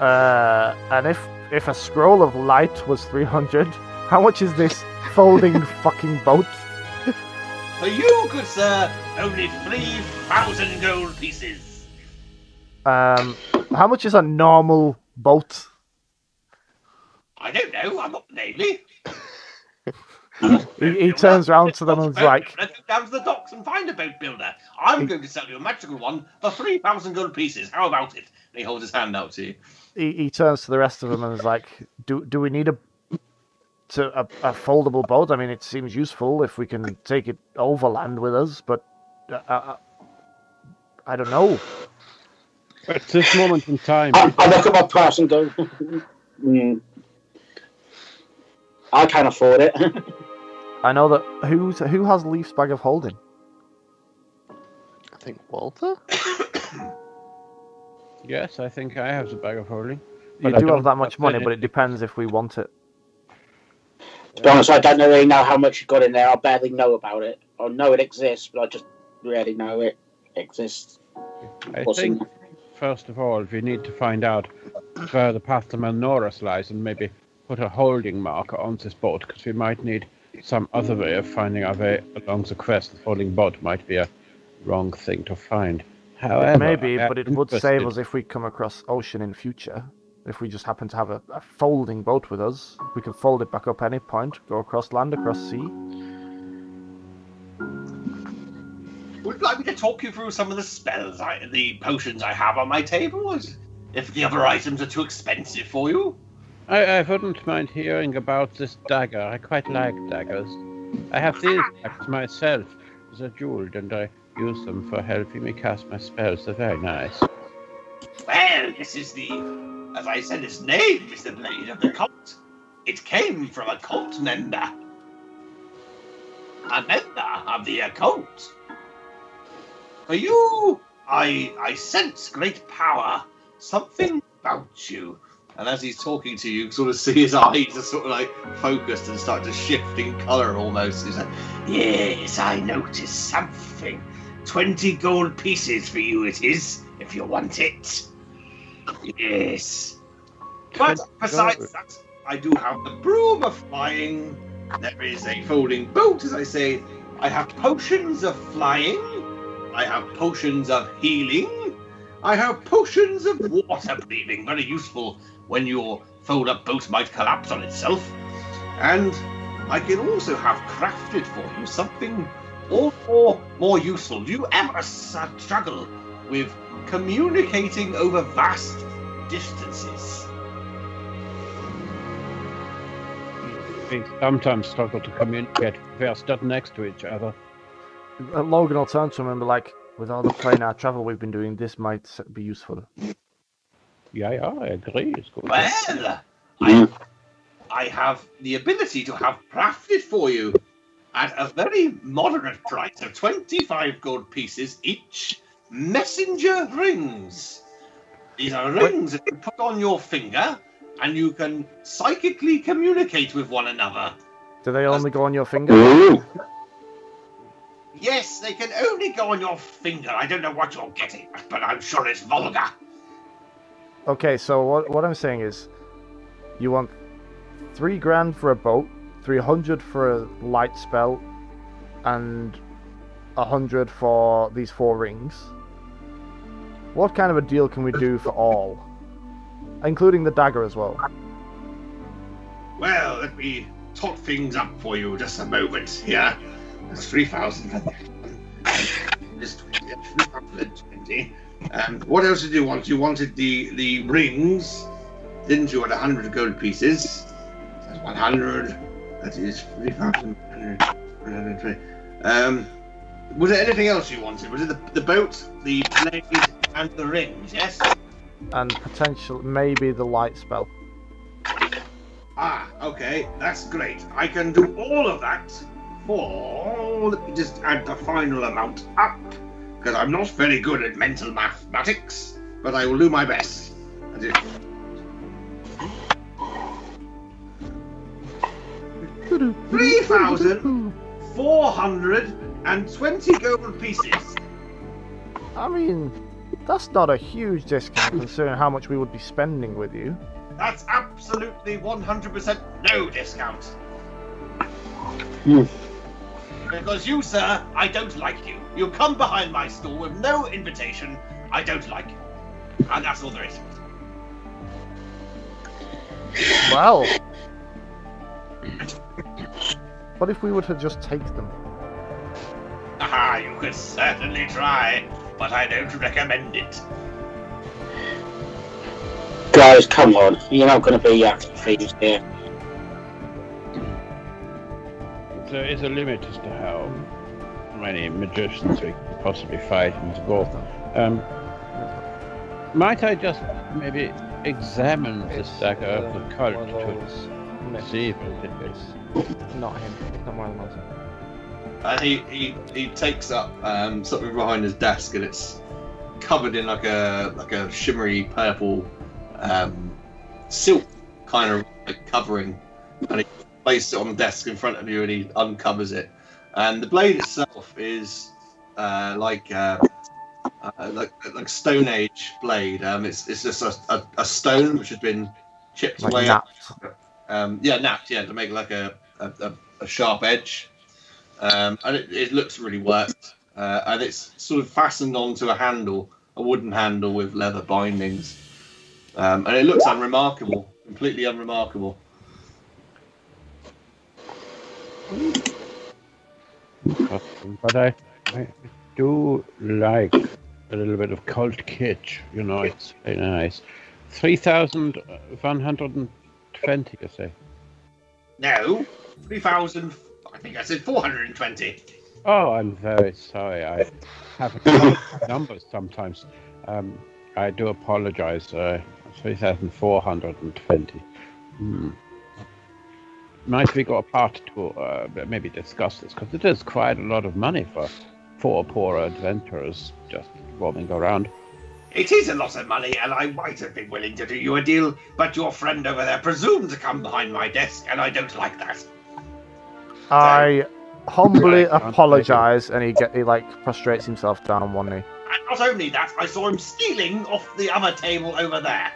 Uh, and if if a scroll of light was 300, how much is this folding fucking boat? For you, good sir, only three thousand gold pieces. Um, how much is a normal boat? I don't know. I'm not the Navy. He, he turns round to them and is like, Let's go down to the docks and find a boat builder. I'm going to sell you a magical one for 3,000 gold pieces. How about it? And he holds his hand out to you. He, he turns to the rest of them and is like, "Do do we need a to a, a foldable boat? I mean, it seems useful if we can take it overland with us, but uh, uh, I don't know." At this moment in time, I, I look at my purse and go, hmm, I can't afford it. I know that who's who has Leaf's bag of holding. I think Walter? yes, I think I have the bag of holding. You But I do have that much money, any. but it depends if we want it. to be honest, I don't really know how much you got in there. I barely know about it. I know it exists, but I just really know it exists. I What's in think, first of all, we need to find out where the path to Malnoras lies and maybe put a holding marker on this boat because we might need some other way of finding our way along the quest. The folding boat might be a wrong thing to find. However, Maybe, uh, but it would save us if we come across ocean in future. If we just happen to have a, a folding boat with us, we can fold it back up any point, go across land, across sea. Would you like me to talk you through some of the spells, I, the potions I have on my table? If the other items are too expensive for you? I, I wouldn't mind hearing about this dagger. I quite like daggers. I have these daggers myself. They're jeweled, and I use them for helping me cast my spells. They're very nice. Well, this is the, as I said, its name is the Blade of the Cult. It came from a cult member. A member of the occult. For you, I I sense great power. Something about you. And as he's talking to you, you sort of see his eyes are sort of like focused and start to shift in colour almost. He's like, Yes, I notice something. Twenty gold pieces for you it is, if you want it. Yes. But besides that, I do have the broom of flying. There is a folding boat, as I say. I have potions of flying. I have potions of healing. I have potions of water breathing, very useful when your fold up boat might collapse on itself. And I can also have crafted for you something all more, more useful. Do you ever struggle with communicating over vast distances? We sometimes struggle to communicate if we are stood next to each other. Uh, Logan will turn to him and be like, With all the planar travel we've been doing, this might be useful. Yeah, yeah, I agree. It's good. Well, Mm. I have the ability to have crafted for you at a very moderate price of 25 gold pieces each messenger rings. These are rings that you put on your finger and you can psychically communicate with one another. Do they only go on your finger? Yes, they can only go on your finger. I don't know what you're getting, but I'm sure it's vulgar. Okay, so what, what I'm saying is, you want three grand for a boat, three hundred for a light spell, and a hundred for these four rings. What kind of a deal can we do for all, including the dagger as well? Well, let me tot things up for you just a moment here. That's 3,000 for that. Just 320. Um, what else did you want? You wanted the, the rings, didn't you, at 100 gold pieces? That's 100. That is 3,120. Um, was there anything else you wanted? Was it the, the boat, the blade, and the rings, yes? And potential, maybe the light spell. Ah, okay, that's great. I can do all of that for. Let me just add the final amount up, because I'm not very good at mental mathematics, but I will do my best. That is- Three thousand four hundred and twenty gold pieces. I mean, that's not a huge discount considering how much we would be spending with you. That's absolutely 100% no discount. Because you, sir, I don't like you. You come behind my stall with no invitation. I don't like you. And that's all there is. Well, what if we were to just take them? Aha, you could certainly try, but I don't recommend it. Guys, come on. You're not going to be acting thieves here. There is a limit as to how many magicians we could possibly fight in Gold. Um, might I just maybe examine this dagger of the cult to see if It's not him. It's not one of the And he, he, he takes up um, something behind his desk, and it's covered in like a like a shimmery purple um, silk kind of like covering, and he places it on the desk in front of you, and he uncovers it, and the blade itself is uh, like. Uh, uh, like like Stone Age blade. Um, it's it's just a, a, a stone which has been chipped Like away. knapped. Um, yeah, knapped. Yeah, to make like a a, a, sharp edge, um, and it, it looks really worked. Uh, and it's sort of fastened onto a handle, a wooden handle with leather bindings, um, and it looks unremarkable, completely unremarkable. but I, I do like a little bit of cult kitsch. You know, it's very nice. Three thousand one hundred and twenty, you say? No, three thousand. I think I said four hundred and twenty. Oh, I'm very sorry. I have a couple of numbers sometimes. Um, I do apologize. Uh, three thousand four hundred and twenty. Hmm. Might we go apart to uh, maybe discuss this because it is quite a lot of money for four poor adventurers just roaming around. It is a lot of money, and I might have been willing to do you a deal, but your friend over there presumed to come behind my desk, and I don't like that. I humbly Right, apologize, and he get he like prostrates himself down on one knee. And not only that, I saw him stealing off the other table over there.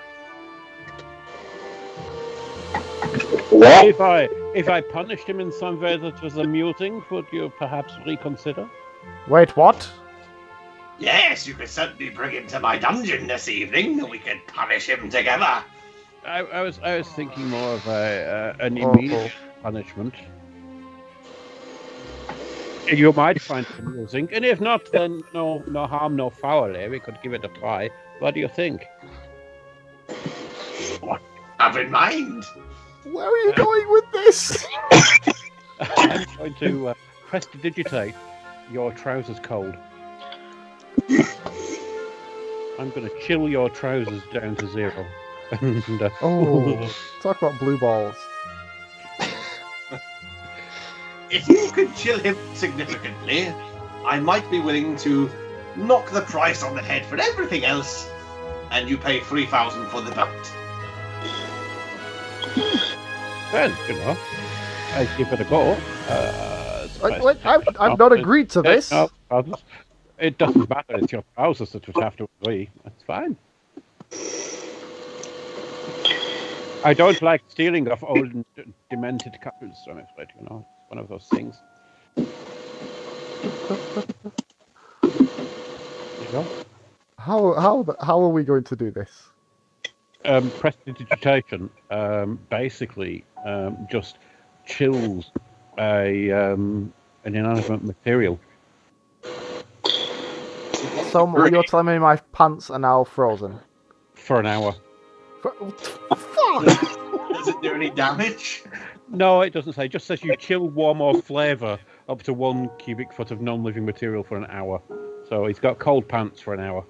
What? If I if I punished him in some way that was amusing, would you perhaps reconsider? Wait, what? Yes, you could certainly bring him to my dungeon this evening, and we could punish him together. I, I was I was thinking more of a uh, an Oh, immediate punishment. You might find it amusing, and if not, then no no harm, no foul. Eh? We could give it a try. What do you think? Have in mind. Where are you going with this? I'm going to uh, prestidigitate your trousers code. I'm going to chill your trousers down to zero. and, uh, Oh, talk about blue balls. If you could chill him significantly, I might be willing to knock the price on the head for everything else, and you pay three thousand for the boat. Then, you know, I give it a go. Uh, it's Like, I've, I've not agreed to this. No, others- it doesn't matter. It's your trousers that would have to agree. That's fine. I don't like stealing of old and demented couples, I'm afraid. You know, it's one of those things. You know, How how how are we going to do this? um, prestidigitation um, basically um, just chills a um, an inanimate material. So what you're telling me my pants are now frozen? for an hour. Fuck! Does it do any damage? No, it doesn't say. It just says you chill, warm, or flavour up to one cubic foot of non-living material for an hour. So he's got cold pants for an hour.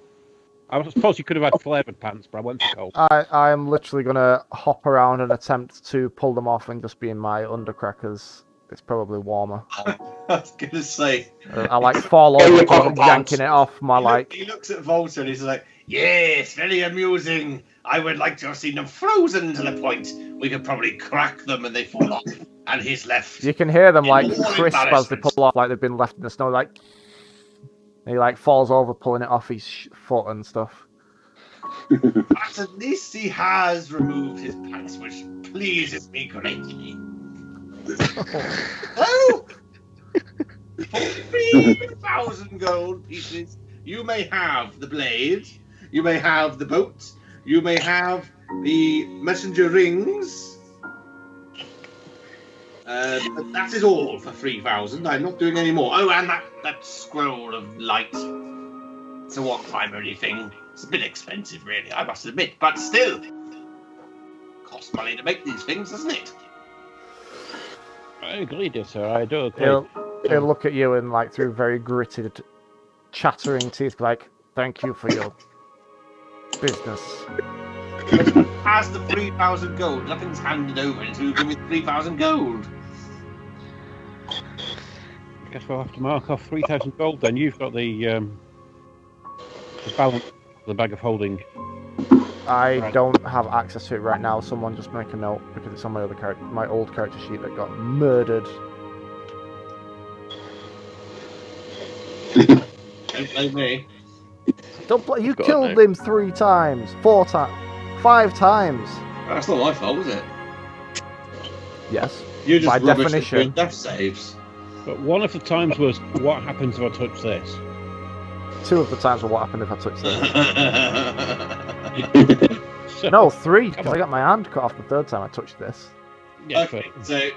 I suppose you could have had flavoured pants, but I went for cold. I I am literally gonna hop around and attempt to pull them off and just be in my undercrackers. It's probably warmer. I was gonna say. Uh, I like fall Yeah, over, your yanking pants. it off my he, look- like. he looks at Volta and he's like, "Yes, very amusing. I would like to have seen them frozen to the point we could probably crack them and they fall off." And he's left. You can hear them like crisp as they pull off, like they've been left in the snow. Like and he like falls over, pulling it off his sh- foot and stuff. But at least he has removed his pants, which pleases me greatly. oh! Gold pieces, you may have the blade, you may have the boat, you may have the messenger rings. Uh, that is all for three thousand. I'm not doing any more. Oh, and that that scroll of light. It's a one primary thing. It's a bit expensive, really, I must admit, but still. Costs money to make these things, doesn't it? I agree, dear sir. I do agree. He'll he'll look at you and like through very gritted, chattering teeth, like, "Thank you for your business." Has the 3,000 gold. Nothing's handed over until you give me 3,000 gold. I guess we'll have to mark off 3,000 gold then. You've got the, um, the balance, the bag of holding. I Right. don't have access to it right now. Someone just make a note because it's on my other character, my old character sheet that got murdered. Don't blame me. Don't bl- you got killed him three times, four times, five times. That's not my fault, is it? Yes. You're just By rubbish at definition. death saves. But one of the times was, what happens if I touch this? Two of the times were what happened if I touched this. So, no, three because I got my hand cut off the third time I touched this. yeah, okay, so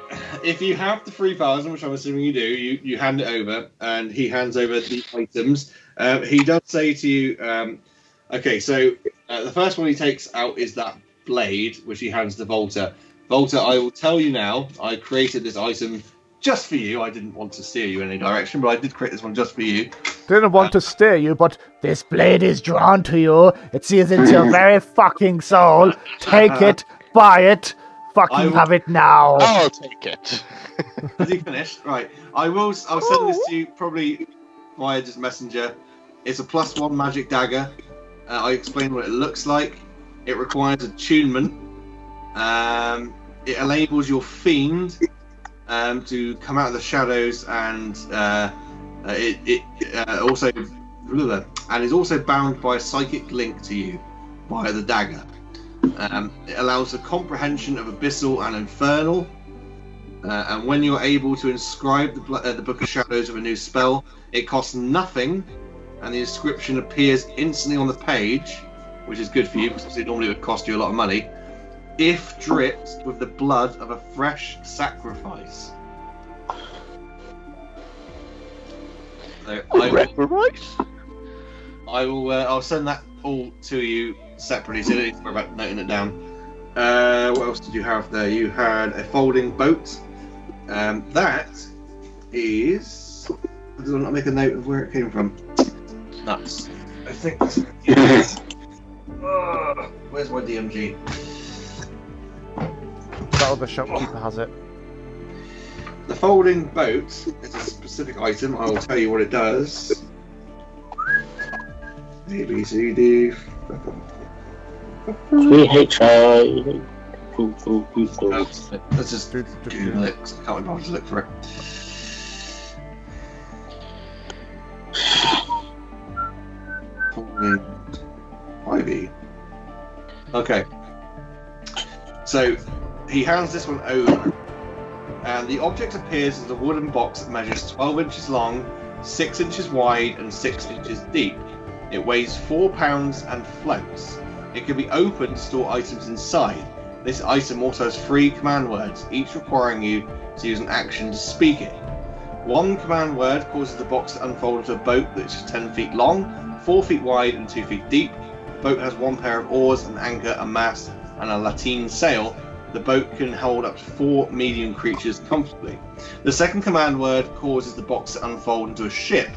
if you have the 3,000, which I'm assuming you do, you, you hand it over, and he hands over the items. Um, he does say to you, um, okay, so uh, the first one he takes out is that blade, which he hands to Volta. Volta, I will tell you now, I created this item just for you. I didn't want to steer you in any direction, but I did create this one just for you. Didn't want to steer you, but this blade is drawn to you. It sees into your very fucking soul. Take it, buy it, fucking will- have it now. I'll take it. Has he finished? Right. I will. I'll send this to you probably via just messenger. It's a plus one magic dagger. Uh, I explain what it looks like. It requires attunement. Um, it enables your fiend um, to come out of the shadows, and uh, uh, it, it uh, also and is also bound by a psychic link to you via the dagger. Um, it allows the comprehension of abyssal and infernal. Uh, and when you're able to inscribe the, uh, the Book of Shadows with a new spell, it costs nothing, and the inscription appears instantly on the page, which is good for you because it normally would cost you a lot of money, if dripped with the blood of a fresh sacrifice. So I will, right? I will uh, I'll send that all to you separately, so don't worry about noting it down. Uh, what else did you have there? You had a folding boat. Um, that is. I did I not make a note of where it came from? nuts. I think. That's, Ah, where's my DMG? That other shopkeeper has it. The folding boat is a specific item. I will tell you what it does. A B C D. Three H I. Let's just Do- do- Google it. 'cause I can't remember to look for it. Folding Ivy. Okay. So he hands this one over, and the object appears as a wooden box that measures 12 inches long, 6 inches wide, and 6 inches deep. It weighs 4 pounds and floats. It can be opened to store items inside. This item also has three command words, each requiring you to use an action to speak it. One command word causes the box to unfold into a boat that's 10 feet long, 4 feet wide, and 2 feet deep. The boat has one pair of oars, an anchor, a mast, and a lateen sail. The boat can hold up to four medium creatures comfortably. The second command word causes the box to unfold into a ship,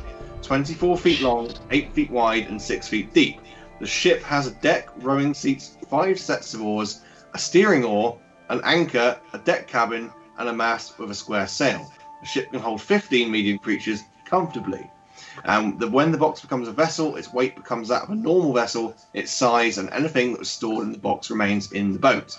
24 feet long, 8 feet wide, and 6 feet deep. The ship has a deck, rowing seats, five sets of oars, a steering oar, an anchor, a deck cabin, and a mast with a square sail. The ship can hold 15 medium creatures comfortably. Um, the, when the box becomes a vessel, its weight becomes that of a normal vessel, its size, and anything that was stored in the box remains in the boat.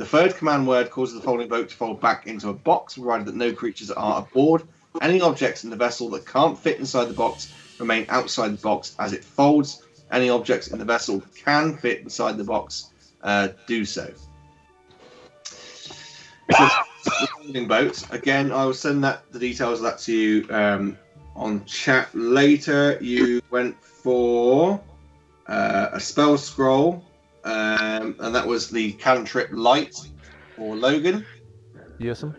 The third command word causes the folding boat to fold back into a box, provided that no creatures are aboard. Any objects in the vessel that can't fit inside the box remain outside the box as it folds. Any objects in the vessel can fit inside the box uh, do so. So, the folding boat. Again, I will send that the details of that to you um, on chat later. You went for uh, a spell scroll, um, and that was the cantrip light for Logan. Yes, sir.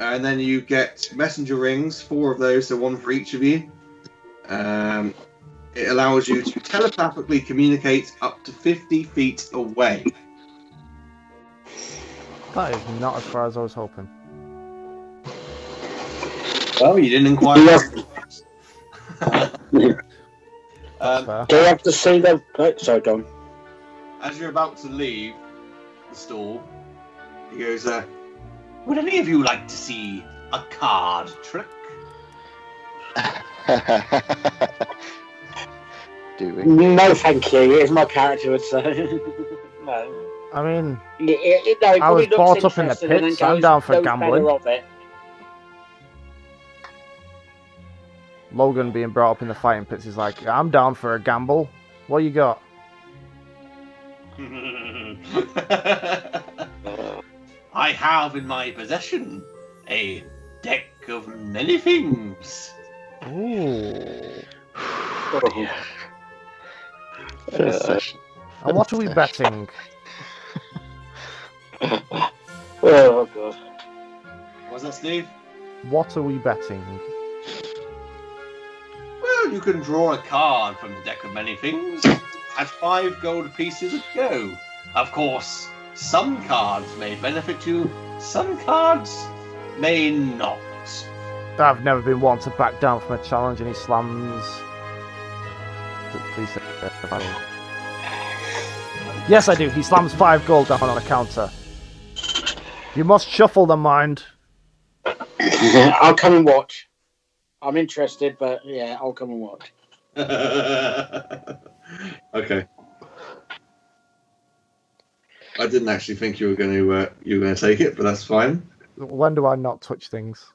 And then you get messenger rings, four of those, so one for each of you. Um, it allows you to telepathically communicate up to 50 feet away. That is not as far as I was hoping. Well, you didn't inquire. Yes. um, Do I have to see them? Right, sorry, Don. As you're about to leave the stall, he goes, uh, Would any of you like to see a card trick? Do we? No, thank you. Here's my character would say. no. I mean, It, it, it- no, it I was brought up in the interesting and pits, I'm down for goes gambling. better of it. Logan being brought up in the fighting pits is like, I'm down for a gamble. What you got? I have in my possession a deck of many things. Ooh. Oh, First session. And what are we betting? Oh, God. What's that, Steve? What are we betting? Well, you can draw a card from the deck of many things at five gold pieces a go. Of course, some cards may benefit you, some cards may not. I've never been one to back down from a challenge, and he slams. Please say. Yes, I do. He slams five gold down on a counter. You must shuffle the mind. I'll come and watch. I'm interested, but yeah, I'll come and watch. okay. I didn't actually think you were going to uh, you were going to take it, but that's fine. When do I not touch things?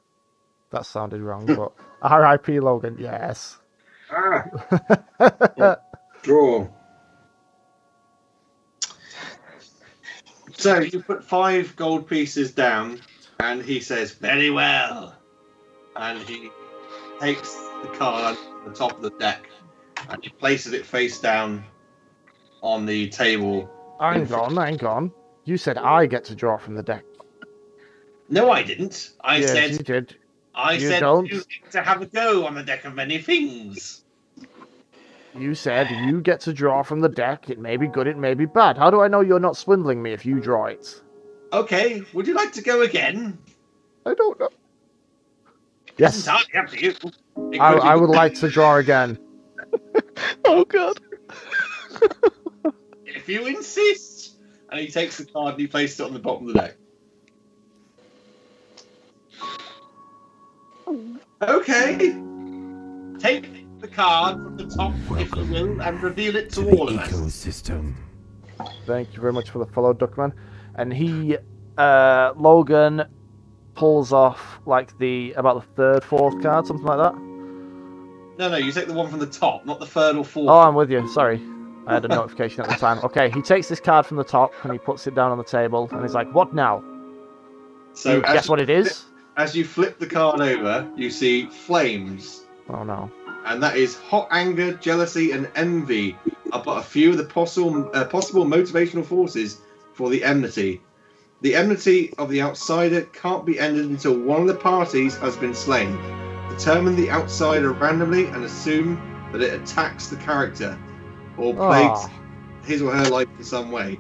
That sounded wrong, but R.I.P. Logan. Yes. Ah, draw. So you put five gold pieces down, and he says, "Very well," and he takes the card from the top of the deck, and he places it face down on the table. hang on, hang on. You said I get to draw from the deck. No, I didn't. I yes, said you did. I You said don't. you get to have a go on the deck of many things. You said you get to draw from the deck. It may be good, it may be bad. How do I know you're not swindling me if you draw it? Okay, would you like to go again? I don't know. It's Yes, entirely up to you. I, I would like to draw again. Oh god. If you insist. And he takes the card and he places it on the bottom of the deck. Okay. Take the card from the top, if you will, and reveal it to all of us. ecosystem. Thank you very much for the follow, Duckman. And he, uh, Logan, pulls off like the about the third, fourth card, something like that. No, no, you take the one from the top, not the third or fourth. Oh, I'm with you. Sorry, I had a notification at the time. Okay, he takes this card from the top and he puts it down on the table, and he's like, "What now? so guess you what it is?" As you flip the card over, you see flames, Oh no. and that is hot anger, jealousy, and envy are but a few of the possible uh, possible motivational forces for the enmity. The enmity of the outsider can't be ended until one of the parties has been slain. Determine the outsider randomly and assume that it attacks the character or plagues Ah. his or her life in some way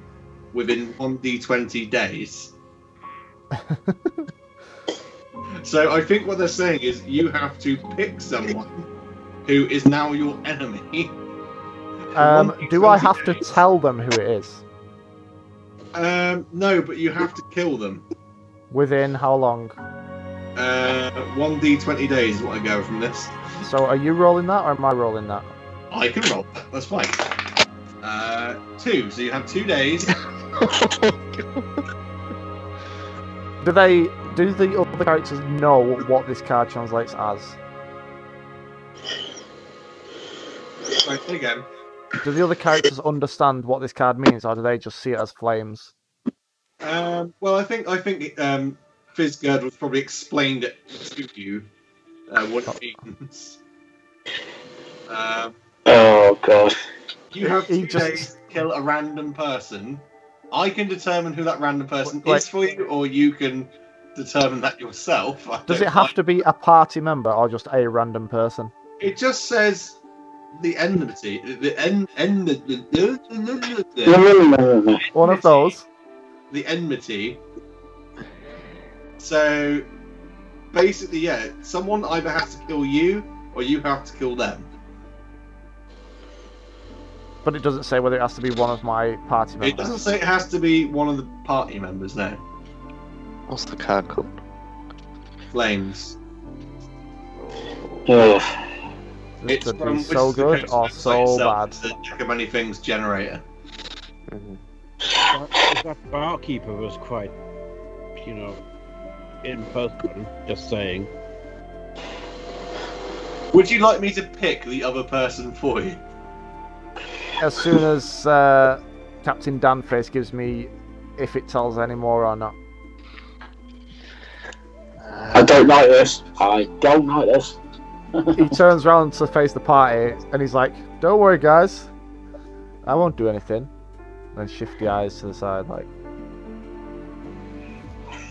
within 1d20 days. so I think what they're saying is you have to pick someone who is now your enemy. Um, do I 1d20 have to tell them who it is? Um, no, but you have to kill them. Within how long? Uh, 1d20 days is what I go from this. So are you rolling that or am I rolling that? I can roll. That's fine. Uh, two. So you have two days. Do they? Do the other characters know what this card translates as? Sorry, say again. Do the other characters understand what this card means, or do they just see it as flames? Um, well, I think I think um, Fizzgerd was probably explained it to you uh, what it means. Um, Oh god. you have He two just- days to kill a random person. I can determine who that random person Wait. is for you, or you can determine that yourself. I Does it have mind. to be a party member or just a random person? It just says the enmity. The en, en, the, the, the, no. One of those. the enmity. So basically, yeah, someone either has to kill you or you have to kill them. But it doesn't say whether it has to be one of my party members. It doesn't say it has to be one of the party members. No, What's the card called? flames. Oh. This could from- be which so the good code's or so bad. It's the Jack of Many Things generator. Mm-hmm. That, that barkeeper was quite, you know, in person, just saying. Would you like me to pick the other person for you? As soon as uh, Captain Danface gives me if it tells any more or not. I don't like this. I don't like this. He turns around to face the party and he's like, Don't worry, guys. I won't do anything. Then shifty eyes to the side, like,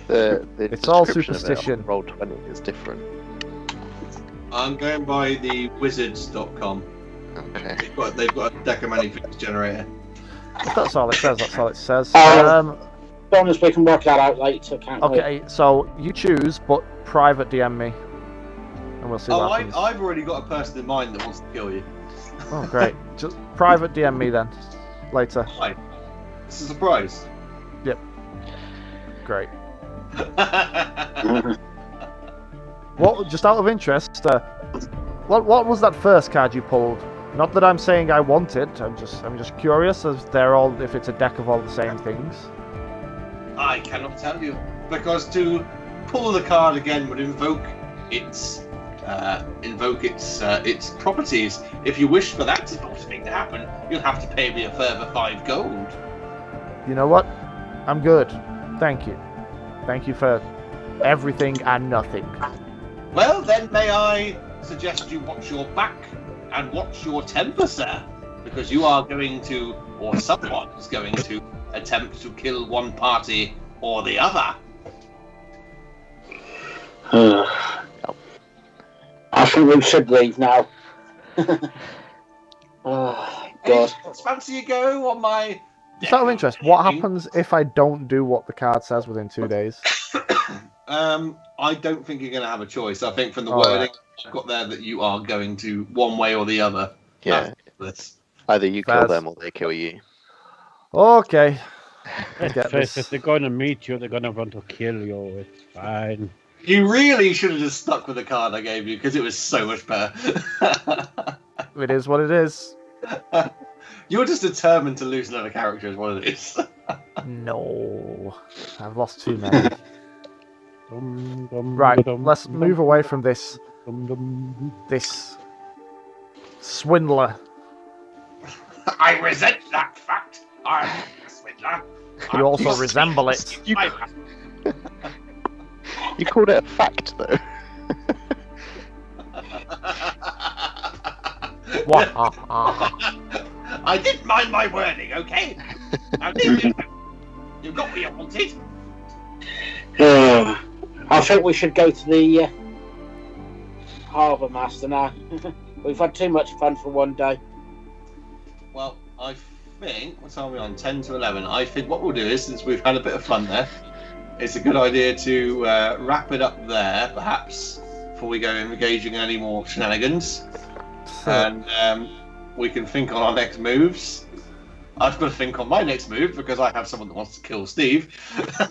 The, the It's all description it superstition. Roll twenty is different. I'm going by the wizards.com. Okay. They've got, they've got a Deck of Many Things generator. if that's all it says, that's all it says. Uh, Um, Be honest, we can work that out later, can't we? okay, so you choose, but private DM me. And we'll see Oh, what I, I've already got a person in mind that wants to kill you. Oh, great. Just private DM me then. Later. Hi. It's a surprise. Yep. Great. What? Just out of interest, uh, what what was that first card you pulled? Not that I'm saying I want it. I'm just I'm just curious as they're all if it's a deck of all the same things. I cannot tell you because to pull the card again would invoke its uh, invoke its uh, its properties. If you wish for that sort of thing to happen, you'll have to pay me a further five gold. You know what? I'm good. Thank you. Thank you for everything and nothing. Well, then may I suggest you watch your back and watch your temper, sir, because you are going to, or someone is going to, attempt to kill one party or the other. Ugh. I think we should leave now. oh, God. Any fancy you go on my. Just out of interest, what happens if I don't do what the card says within two days? Um, I don't think you're going to have a choice. I think from the All wording right. I've got there that you are going to one way or the other. Yeah. this. Either you kill them or they kill you. Okay. Let's Get this. it, they're gonna meet you, they're gonna want to kill you, it's fine. You really should have just stuck with the card I gave you because it was so much better. It is what it is. You're just determined to lose another character, as is what it is. No. I've lost too many. Dum, dum, Right, dum, let's dum, move away from this dum, dum. this swindler. I resent that fact. I'm a swindler. You also resemble it. You You called it a fact, though. Ah, ah, ah. I didn't mind my wording, okay? Leave it. you got what you wanted. Uh, I think we should go to the uh, Harbour Master now. We've had too much fun for one day. Well, I think what time are we on? Ten to eleven. I think what we'll do is, since we've had a bit of fun there, it's a good idea to uh, wrap it up there, perhaps, before we go engaging in any more shenanigans, and um, we can think on our next moves. I've got to think on my next move because I have someone that wants to kill Steve,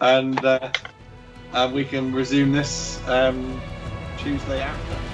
and uh, and we can resume this um, Tuesday after.